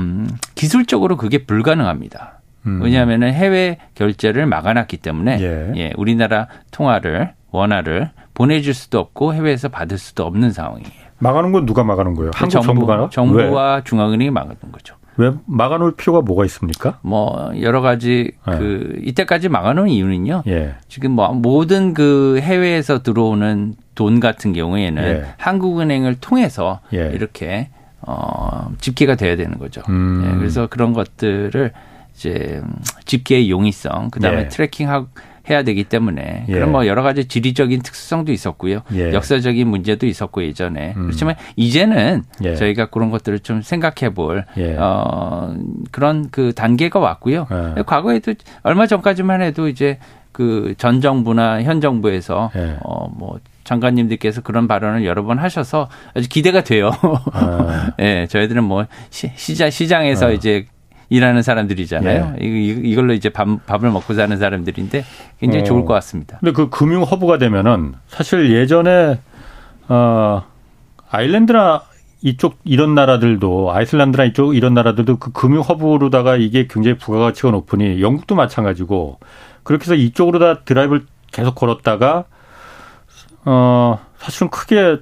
Speaker 3: 기술적으로 그게 불가능합니다. 음. 왜냐하면은 해외 결제를 막아놨기 때문에 예. 예, 우리나라 통화를 원화를 보내줄 수도 없고 해외에서 받을 수도 없는 상황이에요.
Speaker 1: 막아놓은 건 누가 막아놓은 거예요? 한국
Speaker 3: 정부,
Speaker 1: 정부 가?
Speaker 3: 정부와 왜? 중앙은행이 막아놓은 거죠.
Speaker 1: 왜 막아놓을 필요가 뭐가 있습니까?
Speaker 3: 뭐 여러 가지 네. 그 이때까지 막아놓은 이유는요. 예. 지금 뭐 모든 그 해외에서 들어오는 돈 같은 경우에는 예. 한국은행을 통해서 예. 이렇게 어 집계가 돼야 되는 거죠. 음. 예. 그래서 그런 것들을 이제 집계의 용이성, 그다음에 예. 트래킹하고 해야 되기 때문에 예. 그런 뭐 여러 가지 지리적인 특수성도 있었고요. 예. 역사적인 문제도 있었고 예전에. 음. 그렇지만 이제는 예. 저희가 그런 것들을 좀 생각해 볼 예. 어, 그런 그 단계가 왔고요. 예. 과거에도 얼마 전까지만 해도 이제 그 전 정부나 현 정부에서 예. 어뭐 장관님들께서 그런 발언을 여러 번 하셔서 아주 기대가 돼요. 아. 예, 저희들은 뭐 시, 시장 시장에서 아. 이제 일하는 사람들이잖아요. 예. 이걸로 이제 밥, 밥을 먹고 사는 사람들인데 굉장히 어. 좋을 것 같습니다.
Speaker 1: 근데 그 금융 허브가 되면은 사실 예전에 어 아일랜드나 이쪽 이런 나라들도 아이슬란드나 이쪽 이런 나라들도 그 금융 허브로다가 이게 굉장히 부가가치가 높으니 영국도 마찬가지고 그렇게 해서 이쪽으로 다 드라이브를 계속 걸었다가 어 사실은 크게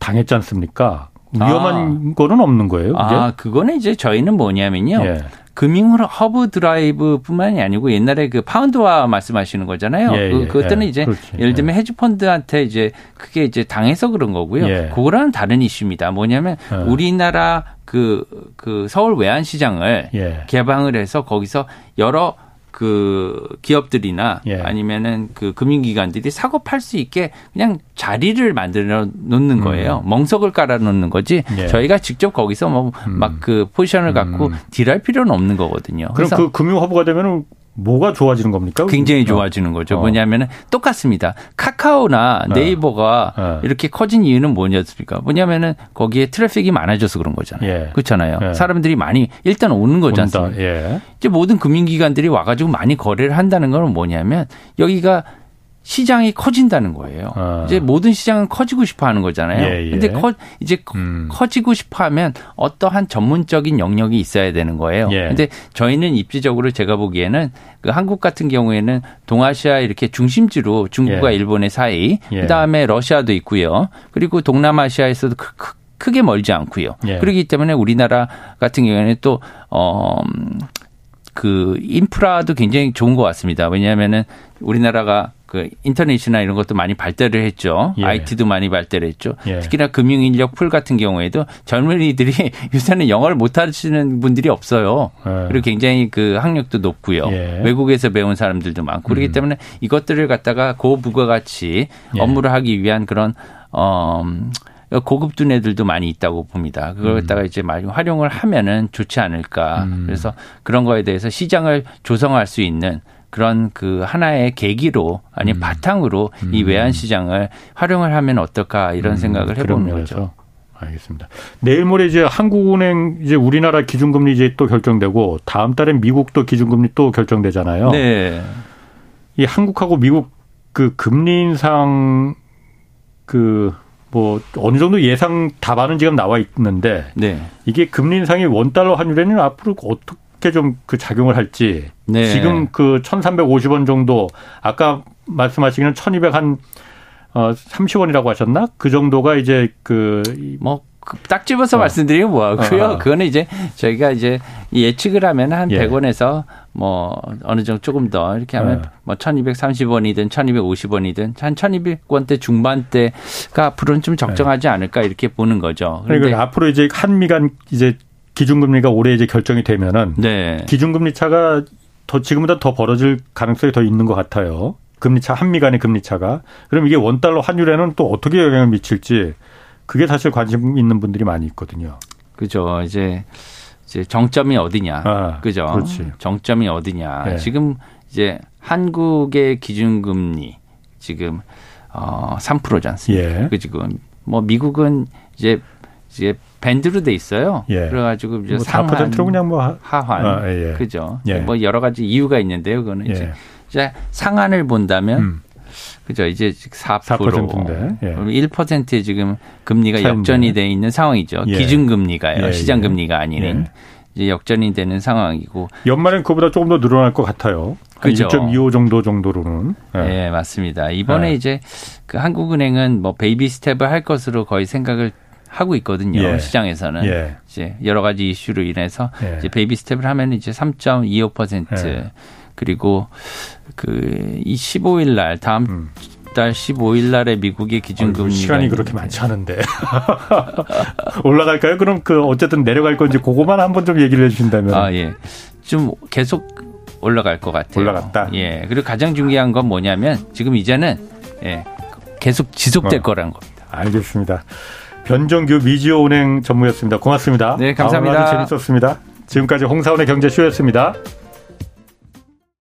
Speaker 1: 당했지 않습니까? 위험한 아. 거는 없는 거예요.
Speaker 3: 그게? 아, 그거는 이제 저희는 뭐냐면요. 예. 금융 허브 드라이브뿐만이 아니고 옛날에 그 파운드화 말씀하시는 거잖아요. 예, 그, 예, 그것들은 예, 이제 그렇지. 예를 들면 예. 헤지펀드한테 이제 크게 이제 당해서 그런 거고요. 예. 그거랑은 다른 이슈입니다. 뭐냐면 어. 우리나라 그, 그 서울 외환시장을 개방을 해서 거기서 여러 그 기업들이나 예. 아니면은 그 금융기관들이 사고 팔 수 있게 그냥 자리를 만들어 놓는 거예요. 음. 멍석을 깔아 놓는 거지. 예. 저희가 직접 거기서 뭐 막그 음. 포지션을 갖고 음. 딜할 필요는 없는 거거든요.
Speaker 1: 그럼 그 금융 허브가 되면은 뭐가 좋아지는 겁니까?
Speaker 3: 굉장히 좋아지는 거죠. 어. 뭐냐면은 똑같습니다. 카카오나 어. 네이버가 어. 이렇게 커진 이유는 뭐냐습니까? 뭐냐면은 거기에 트래픽이 많아져서 그런 거잖아요. 예. 그렇잖아요. 예. 사람들이 많이 일단 오는 거지 않습니까? 예. 이제 모든 금융기관들이 와가지고 많이 거래를 한다는 건 뭐냐면 여기가 시장이 커진다는 거예요. 아. 이제 모든 시장은 커지고 싶어 하는 거잖아요. 예, 예. 근데 커, 이제 음. 커지고 싶어 하면 어떠한 전문적인 영역이 있어야 되는 거예요. 예. 근데 저희는 입지적으로 제가 보기에는 그 한국 같은 경우에는 동아시아 이렇게 중심지로 중국과 예. 일본의 사이, 예. 그다음에 러시아도 있고요. 그리고 동남아시아에서도 크, 크, 크게 멀지 않고요. 예. 그렇기 때문에 우리나라 같은 경우에는 또, 어, 그 인프라도 굉장히 좋은 것 같습니다. 왜냐하면은 우리나라가 그 인터넷이나 이런 것도 많이 발달을 했죠. 예. IT도 많이 발달을 했죠. 예. 특히나 금융 인력 풀 같은 경우에도 젊은이들이 요새는 영어를 못 하시는 분들이 없어요. 예. 그리고 굉장히 그 학력도 높고요. 예. 외국에서 배운 사람들도 많고 그렇기 음. 때문에 이것들을 갖다가 고부가가치 예. 업무를 하기 위한 그런 어 고급 두뇌들도 많이 있다고 봅니다. 그걸 음. 갖다가 음. 이제 많이 활용을 하면은 좋지 않을까. 음. 그래서 그런 거에 대해서 시장을 조성할 수 있는 그런 그 하나의 계기로 아니 음. 바탕으로 음. 이 외환 시장을 활용을 하면 어떨까 이런 음. 생각을 해보는 거죠.
Speaker 1: 알겠습니다. 내일 모레 이제 한국은행 이제 우리나라 기준금리 이제 또 결정되고 다음 달에 미국도 기준금리 또 결정되잖아요. 네. 이 한국하고 미국 그 금리 인상 그 뭐 어느 정도 예상 답안은 지금 나와 있는데 네. 이게 금리 인상이 원 달러 환율에는 앞으로 어떻게 어떻게 좀 그 작용을 할지 네. 지금 그 1,350원 정도 아까 말씀하시기는 1,200 한 어 30원이라고 하셨나? 그 정도가 이제
Speaker 3: 그뭐 딱 집어서 어. 말씀드리면 뭐하고요. 어. 그거는 이제 저희가 이제 예측을 하면 한 예. 100원에서 뭐 어느 정도 조금 더 이렇게 하면 예. 뭐 1230원이든 1250원이든 한 1200원대 중반대가 앞으로는 좀 적정하지 않을까 이렇게 보는 거죠.
Speaker 1: 그러니까 앞으로 이제 한미 간 이제 기준금리가 올해 이제 결정이 되면은 네. 기준금리 차가 더 지금보다 더 벌어질 가능성이 더 있는 것 같아요. 금리 차 한미 간의 금리 차가 그럼 이게 원 달러 환율에는 또 어떻게 영향을 미칠지 그게 사실 관심 있는 분들이 많이 있거든요.
Speaker 3: 그죠. 이제 이제 정점이 어디냐. 아, 그죠. 그렇지. 정점이 어디냐. 네. 지금 이제 한국의 기준금리 지금 어 3%지 않습니까? 예. 그 지금 뭐 미국은 이제 이제 밴드로 돼 있어요. 예. 그래가지고 이제 뭐 상한,
Speaker 1: 그냥 뭐
Speaker 3: 하환, 아, 예. 그죠. 예. 뭐 여러 가지 이유가 있는데요. 그거는 이제, 예. 이제 상한을 본다면. 음. 그죠. 이제 4%. 4%인데. 예. 1%에 지금 금리가 차인데. 역전이 돼 있는 상황이죠. 예. 기준금리가요. 예, 시장금리가 아닌. 이제 역전이 되는 상황이고
Speaker 1: 연말엔 그보다 조금 더 늘어날 것 같아요. 그죠. 1.25 정도 정도로는.
Speaker 3: 예, 네, 맞습니다. 이번에 네. 이제 그 한국은행은 뭐 baby step을 할 것으로 거의 생각을 하고 있거든요. 예. 시장에서는 예. 이제 여러 가지 이슈로 인해서 예. 이제 baby step을 하면 이제 3.25% 예. 그리고 그 이 15일 날 다음 음. 달 15일 날에 미국의 기준금리
Speaker 1: 시간이 그렇게 많지 않은데 올라갈까요? 그럼 그 어쨌든 내려갈 건지 그거만 한번 좀 얘기를 해주신다면
Speaker 3: 아 예, 좀 계속 올라갈 것 같아요.
Speaker 1: 올라갔다.
Speaker 3: 예, 그리고 가장 중요한 건 뭐냐면 지금 이제는 예 계속 지속될 어. 거라는 겁니다.
Speaker 1: 알겠습니다. 변정규 미지오 은행 전무였습니다. 고맙습니다.
Speaker 3: 네, 감사합니다.
Speaker 1: 아, 재밌었습니다. 지금까지 홍사원의 경제쇼였습니다.